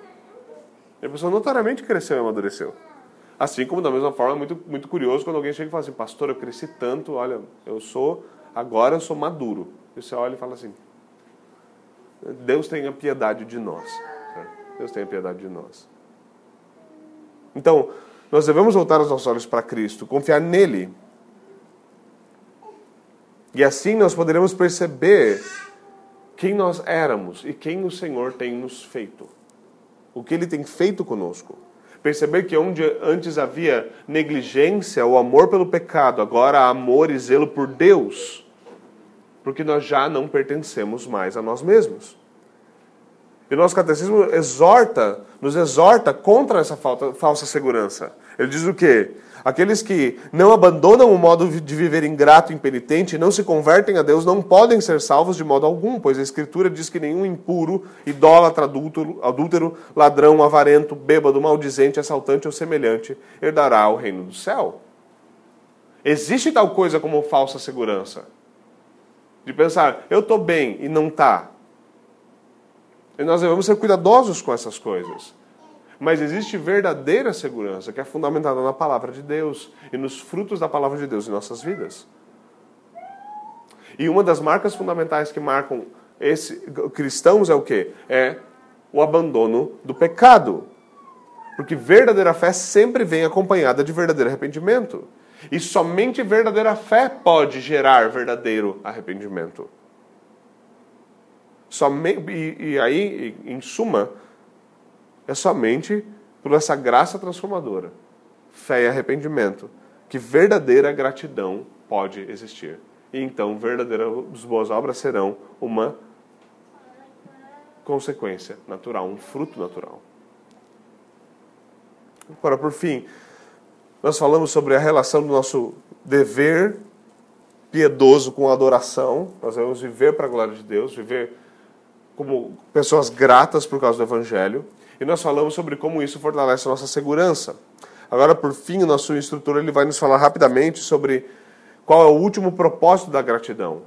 E a pessoa notoriamente cresceu e amadureceu. Assim como, da mesma forma, é muito, muito curioso quando alguém chega e fala assim: Pastor, eu cresci tanto, olha, eu sou, agora eu sou maduro. E você olha e fala assim: Deus tenha piedade de nós. Deus tenha piedade de nós. Então, nós devemos voltar os nossos olhos para Cristo, confiar nele e assim nós poderemos perceber quem nós éramos e quem o Senhor tem nos feito. O que ele tem feito conosco. Perceber que onde antes havia negligência ou amor pelo pecado, agora há amor e zelo por Deus. Porque nós já não pertencemos mais a nós mesmos. E o nosso catecismo exorta, nos exorta contra essa falta, falsa segurança. Ele diz o quê? Aqueles que não abandonam o modo de viver ingrato e impenitente não se convertem a Deus não podem ser salvos de modo algum, pois a Escritura diz que nenhum impuro, idólatra, adúltero, adúltero ladrão, avarento, bêbado, maldizente, assaltante ou semelhante herdará o reino do céu. Existe tal coisa como falsa segurança. De pensar, eu estou bem e não está. E nós devemos ser cuidadosos com essas coisas. Mas existe verdadeira segurança que é fundamentada na palavra de Deus e nos frutos da palavra de Deus em nossas vidas. E uma das marcas fundamentais que marcam esse cristãos é o que? É o abandono do pecado. Porque verdadeira fé sempre vem acompanhada de verdadeiro arrependimento. E somente verdadeira fé pode gerar verdadeiro arrependimento. Somente, e, e aí, em suma, é somente por essa graça transformadora, fé e arrependimento, que verdadeira gratidão pode existir. E então verdadeiras boas obras serão uma consequência natural, um fruto natural. Agora, por fim, nós falamos sobre a relação do nosso dever piedoso com a adoração. Nós devemos viver para a glória de Deus, viver como pessoas gratas por causa do Evangelho. E nós falamos sobre como isso fortalece a nossa segurança. Agora, por fim, o nosso instrutor ele vai nos falar rapidamente sobre qual é o último propósito da gratidão.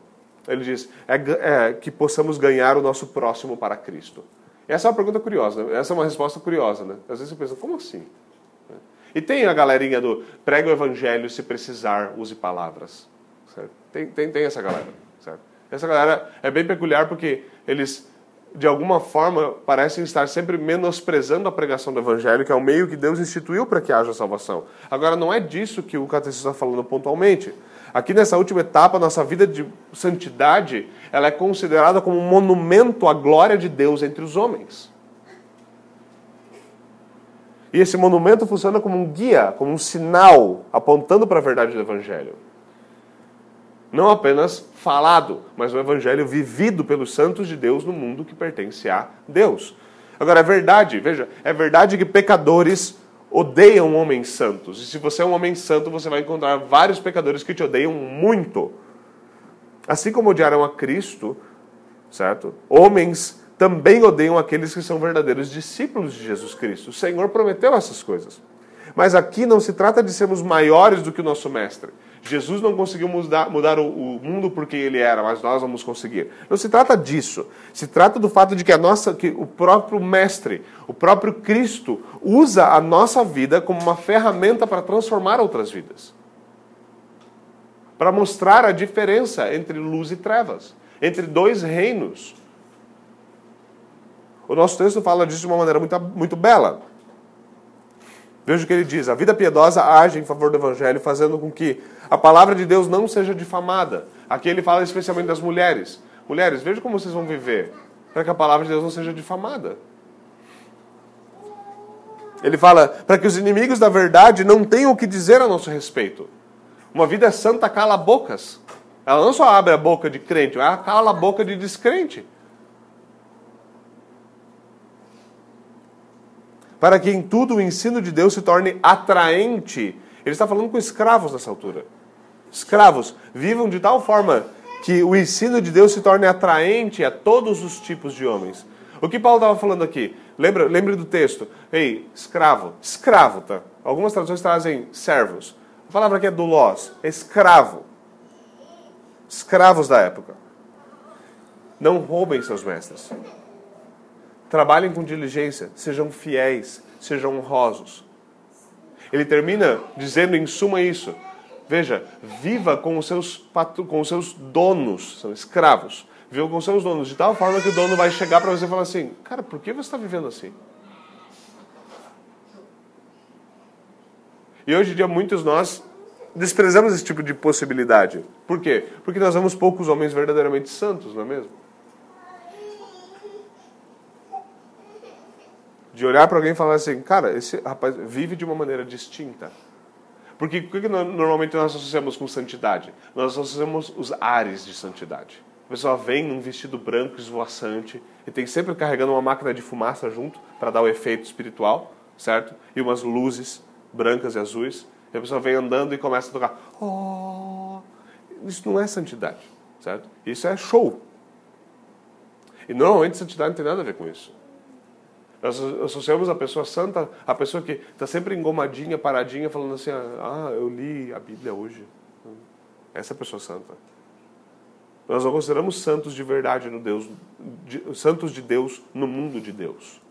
Ele diz é, é que possamos ganhar o nosso próximo para Cristo. Essa é uma pergunta curiosa, né? essa é uma resposta curiosa. Né? Às vezes você pensa, como assim? E tem a galerinha do prega o evangelho se precisar, use palavras. Certo? Tem, tem, tem essa galera. Certo? Essa galera é bem peculiar porque eles, de alguma forma, parecem estar sempre menosprezando a pregação do evangelho, que é o meio que Deus instituiu para que haja salvação. Agora, não é disso que o catecismo está falando pontualmente. Aqui nessa última etapa, nossa vida de santidade, ela é considerada como um monumento à glória de Deus entre os homens. E esse monumento funciona como um guia, como um sinal apontando para a verdade do Evangelho. Não apenas falado, mas o Evangelho vivido pelos santos de Deus no mundo que pertence a Deus. Agora, é verdade, veja, é verdade que pecadores odeiam homens santos. E se você é um homem santo, você vai encontrar vários pecadores que te odeiam muito. Assim como odiaram a Cristo, certo? Homens também odeiam aqueles que são verdadeiros discípulos de Jesus Cristo. O Senhor prometeu essas coisas. Mas aqui não se trata de sermos maiores do que o nosso mestre. Jesus não conseguiu mudar, mudar o, o, mundo porque ele era, mas nós vamos conseguir. Não se trata disso. Se trata do fato de que a nossa, que o próprio mestre, o próprio Cristo, usa a nossa vida como uma ferramenta para transformar outras vidas. Para mostrar a diferença entre luz e trevas, entre dois reinos o nosso texto fala disso de uma maneira muito, muito bela. Veja o que ele diz: a vida piedosa age em favor do evangelho, fazendo com que a palavra de Deus não seja difamada. Aqui ele fala especialmente das mulheres. Mulheres, veja como vocês vão viver para que a palavra de Deus não seja difamada. Ele fala para que os inimigos da verdade não tenham o que dizer a nosso respeito. Uma vida santa cala bocas. Ela não só abre a boca de crente, ela cala a boca de descrente. Para que em tudo o ensino de Deus se torne atraente. Ele está falando com escravos nessa altura. Escravos, vivam de tal forma que o ensino de Deus se torne atraente a todos os tipos de homens. O que Paulo estava falando aqui? Lembra, lembre do texto. Ei, escravo. Escravo, tá? Algumas traduções trazem servos. A palavra aqui é doulos, é escravo. Escravos da época. Não roubem seus mestres. Trabalhem com diligência, sejam fiéis, sejam honrosos. Ele termina dizendo em suma isso. Veja, viva com os seus, com os seus donos, são escravos. Viva com os seus donos, de tal forma que o dono vai chegar para você e falar assim: Cara, por que você está vivendo assim? E hoje em dia muitos nós desprezamos esse tipo de possibilidade. Por quê? Porque nós vemos poucos homens verdadeiramente santos, não é mesmo? De olhar para alguém e falar assim, cara, esse rapaz vive de uma maneira distinta. Porque o que normalmente nós associamos com santidade? Nós associamos os ares de santidade. A pessoa vem num vestido branco esvoaçante e tem sempre carregando uma máquina de fumaça junto para dar o efeito espiritual, certo? E umas luzes brancas e azuis. E a pessoa vem andando e começa a tocar. Oh! Isso não é santidade, certo? Isso é show. E normalmente santidade não tem nada a ver com isso. Nós associamos a pessoa santa a pessoa que está sempre engomadinha, paradinha, falando assim: ah, eu li a Bíblia hoje. Essa é a pessoa santa. Nós não consideramos santos de verdade no Deus, de, santos de Deus no mundo de Deus.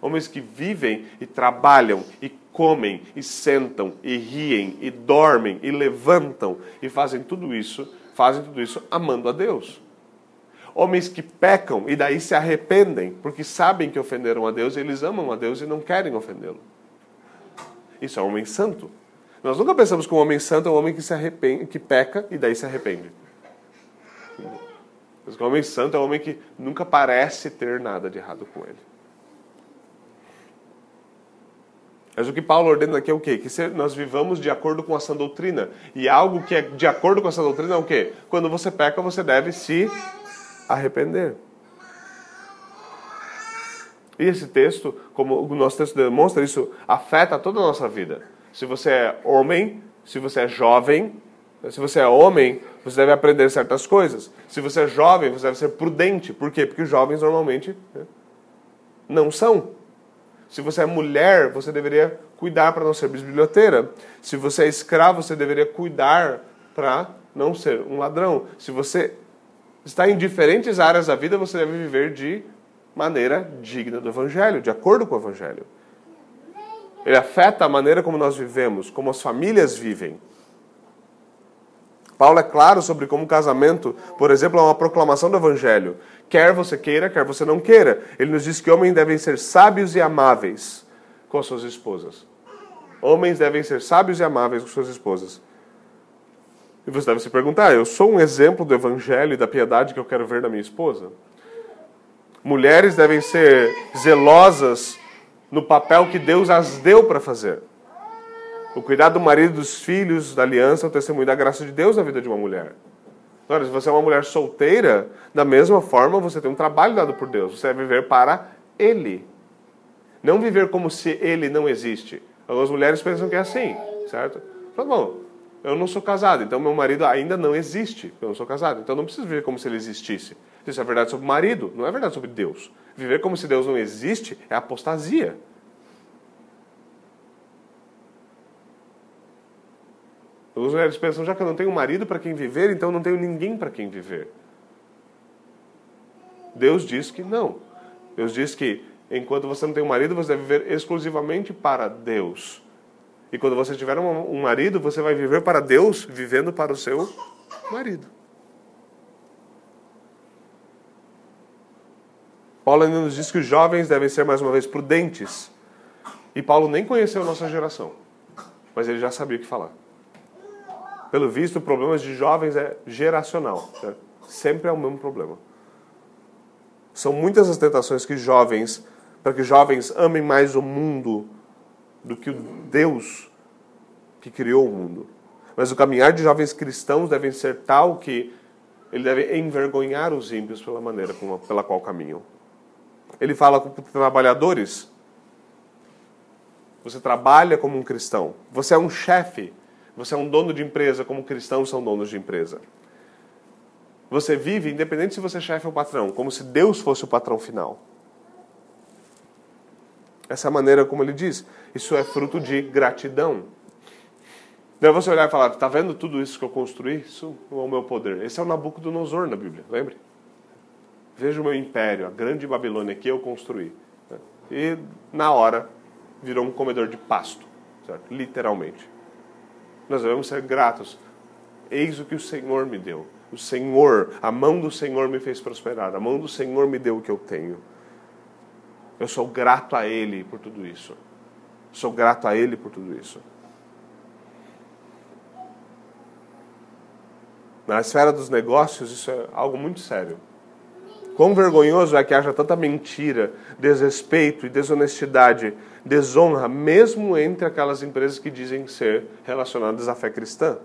Homens que vivem e trabalham e comem e sentam e riem e dormem e levantam e fazem tudo isso, fazem tudo isso amando a Deus homens que pecam e daí se arrependem, porque sabem que ofenderam a Deus, eles amam a Deus e não querem ofendê-lo. Isso é um homem santo. Nós nunca pensamos que um homem santo é um homem que se arrepende, que peca e daí se arrepende. Mas um homem santo é um homem que nunca parece ter nada de errado com ele. Mas o que Paulo ordena aqui é o quê? Que nós vivamos de acordo com a sã doutrina. E algo que é de acordo com a sã doutrina é o quê? Quando você peca, você deve se arrepender. E esse texto, como o nosso texto demonstra, isso afeta toda a nossa vida. Se você é homem, se você é jovem, se você é homem, você deve aprender certas coisas. Se você é jovem, você deve ser prudente. Por quê? Porque jovens normalmente né, não são. Se você é mulher, você deveria cuidar para não ser bisbilhoteira. Se você é escravo, você deveria cuidar para não ser um ladrão. Se você está em diferentes áreas da vida, você deve viver de maneira digna do Evangelho, de acordo com o Evangelho. Ele afeta a maneira como nós vivemos, como as famílias vivem. Paulo é claro sobre como o casamento, por exemplo, é uma proclamação do Evangelho. Quer você queira, quer você não queira. Ele nos diz que homens devem ser sábios e amáveis com as suas esposas. Homens devem ser sábios e amáveis com suas esposas. E você deve se perguntar: eu sou um exemplo do Evangelho e da piedade que eu quero ver na minha esposa? Mulheres devem ser zelosas no papel que Deus as deu para fazer. O cuidado do marido, dos filhos, da aliança, o testemunho da graça de Deus na vida de uma mulher. Agora, se você é uma mulher solteira, da mesma forma você tem um trabalho dado por Deus. Você deve viver para Ele. Não viver como se Ele não existe. Algumas mulheres pensam que é assim, certo? Fala, bom, eu não sou casado, então meu marido ainda não existe. Eu não sou casado, então não preciso viver como se ele existisse. Isso é verdade sobre o marido, não é verdade sobre Deus. Viver como se Deus não existe é apostasia. Algumas mulheres pensam, já que eu não tenho marido para quem viver, então não tenho ninguém para quem viver. Deus diz que não. Deus diz que enquanto você não tem um marido, você deve viver exclusivamente para Deus. E quando você tiver um marido, você vai viver para Deus, vivendo para o seu marido. Paulo ainda nos diz que os jovens devem ser, mais uma vez, prudentes. E Paulo nem conheceu a nossa geração, mas ele já sabia o que falar. Pelo visto, o problema de jovens é geracional. Né? Sempre é o mesmo problema. São muitas as tentações que jovens, para que jovens amem mais o mundo do que o Deus que criou o mundo. Mas o caminhar de jovens cristãos deve ser tal que ele deve envergonhar os ímpios pela maneira pela qual caminham. Ele fala com trabalhadores. Você trabalha como um cristão. Você é um chefe. Você é um dono de empresa, como cristãos são donos de empresa. Você vive, independente se você é chefe ou patrão, como se Deus fosse o patrão final. Essa maneira como ele diz. Isso é fruto de gratidão. Daí você olhar e falar, está vendo tudo isso que eu construí? Isso é o meu poder. Esse é o Nabucodonosor na Bíblia, lembre? Veja o meu império, a grande Babilônia que eu construí. E na hora virou um comedor de pasto, certo? literalmente. Nós devemos ser gratos. Eis o que o Senhor me deu. O Senhor, a mão do Senhor me fez prosperar. A mão do Senhor me deu o que eu tenho. Eu sou grato a Ele por tudo isso. Sou grato a Ele por tudo isso. Na esfera dos negócios, isso é algo muito sério. Quão vergonhoso é que haja tanta mentira, desrespeito e desonestidade, desonra, mesmo entre aquelas empresas que dizem ser relacionadas à fé cristã.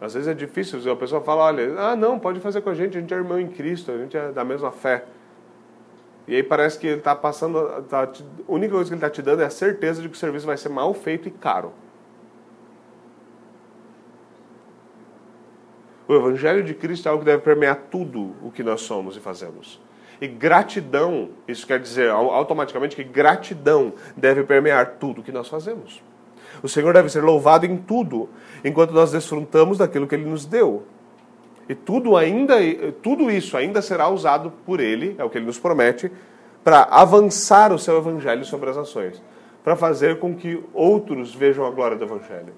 Às vezes é difícil, a pessoa fala, olha, ah não, pode fazer com a gente, a gente é irmão em Cristo, a gente é da mesma fé. E aí parece que ele está passando, tá, a única coisa que ele está te dando é a certeza de que o serviço vai ser mal feito e caro. O Evangelho de Cristo é algo que deve permear tudo o que nós somos e fazemos. E gratidão, isso quer dizer automaticamente que gratidão deve permear tudo o que nós fazemos. O Senhor deve ser louvado em tudo, enquanto nós desfrutamos daquilo que Ele nos deu. E tudo ainda, tudo isso ainda será usado por Ele, é o que Ele nos promete, para avançar o seu Evangelho sobre as nações, para fazer com que outros vejam a glória do Evangelho.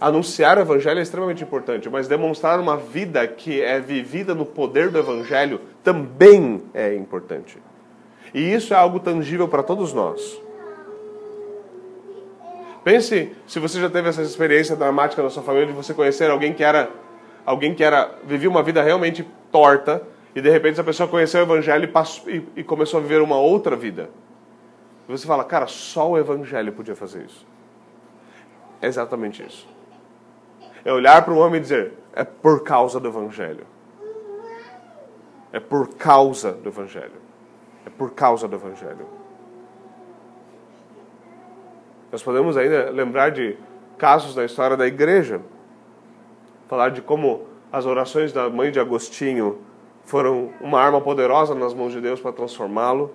Anunciar o Evangelho é extremamente importante, mas demonstrar uma vida que é vivida no poder do Evangelho também é importante. E isso é algo tangível para todos nós. Pense se você já teve essa experiência dramática na sua família de você conhecer alguém que era alguém que era vivia uma vida realmente torta e de repente essa pessoa conheceu o evangelho e, passou, e, e começou a viver uma outra vida. E você fala, cara, só o evangelho podia fazer isso. É exatamente isso. É olhar para o homem e dizer: é por causa do Evangelho. É por causa do Evangelho. É por causa do Evangelho. Nós podemos ainda lembrar de casos da história da igreja. Falar de como as orações da mãe de Agostinho foram uma arma poderosa nas mãos de Deus para transformá-lo.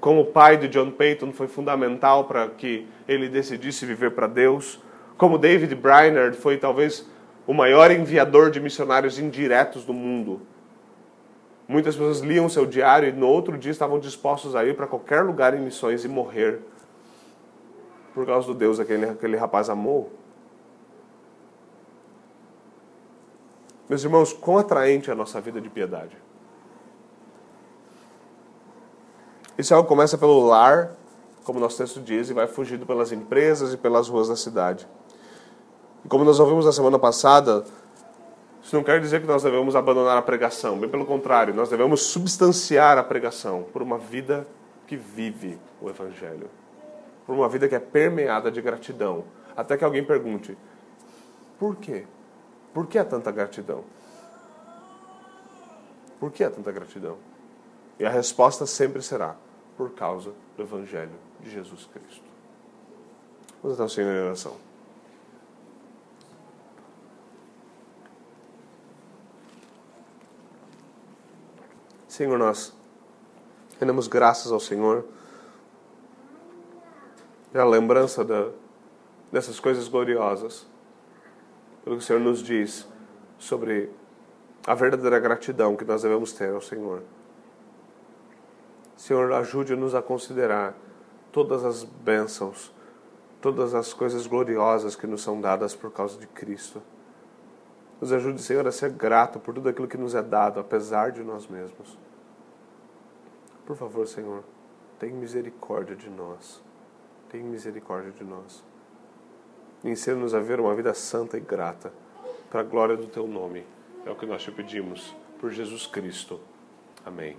Como o pai de John Payton foi fundamental para que ele decidisse viver para Deus. Como David Brainerd foi talvez o maior enviador de missionários indiretos do mundo. Muitas pessoas liam seu diário e no outro dia estavam dispostos a ir para qualquer lugar em missões e morrer por causa do Deus que aquele, aquele rapaz amou. Meus irmãos, quão atraente é a nossa vida de piedade. Isso é algo que começa pelo lar, como nosso texto diz, e vai fugindo pelas empresas e pelas ruas da cidade. E como nós ouvimos na semana passada, isso não quer dizer que nós devemos abandonar a pregação, bem pelo contrário, nós devemos substanciar a pregação por uma vida que vive o Evangelho, por uma vida que é permeada de gratidão. Até que alguém pergunte: por quê? Por que há tanta gratidão? Por que há tanta gratidão? E a resposta sempre será: por causa do Evangelho de Jesus Cristo. Vamos até o Senhor em oração. Senhor, nós rendemos graças ao Senhor pela lembrança da, dessas coisas gloriosas, pelo que o Senhor nos diz sobre a verdadeira gratidão que nós devemos ter ao Senhor. Senhor, ajude-nos a considerar todas as bênçãos, todas as coisas gloriosas que nos são dadas por causa de Cristo. Nos ajude, Senhor, a ser grato por tudo aquilo que nos é dado, apesar de nós mesmos. Por favor, Senhor, tenha misericórdia de nós. Tenha misericórdia de nós. Ensina-nos a ver uma vida santa e grata, para a glória do Teu nome. É o que nós te pedimos, por Jesus Cristo. Amém.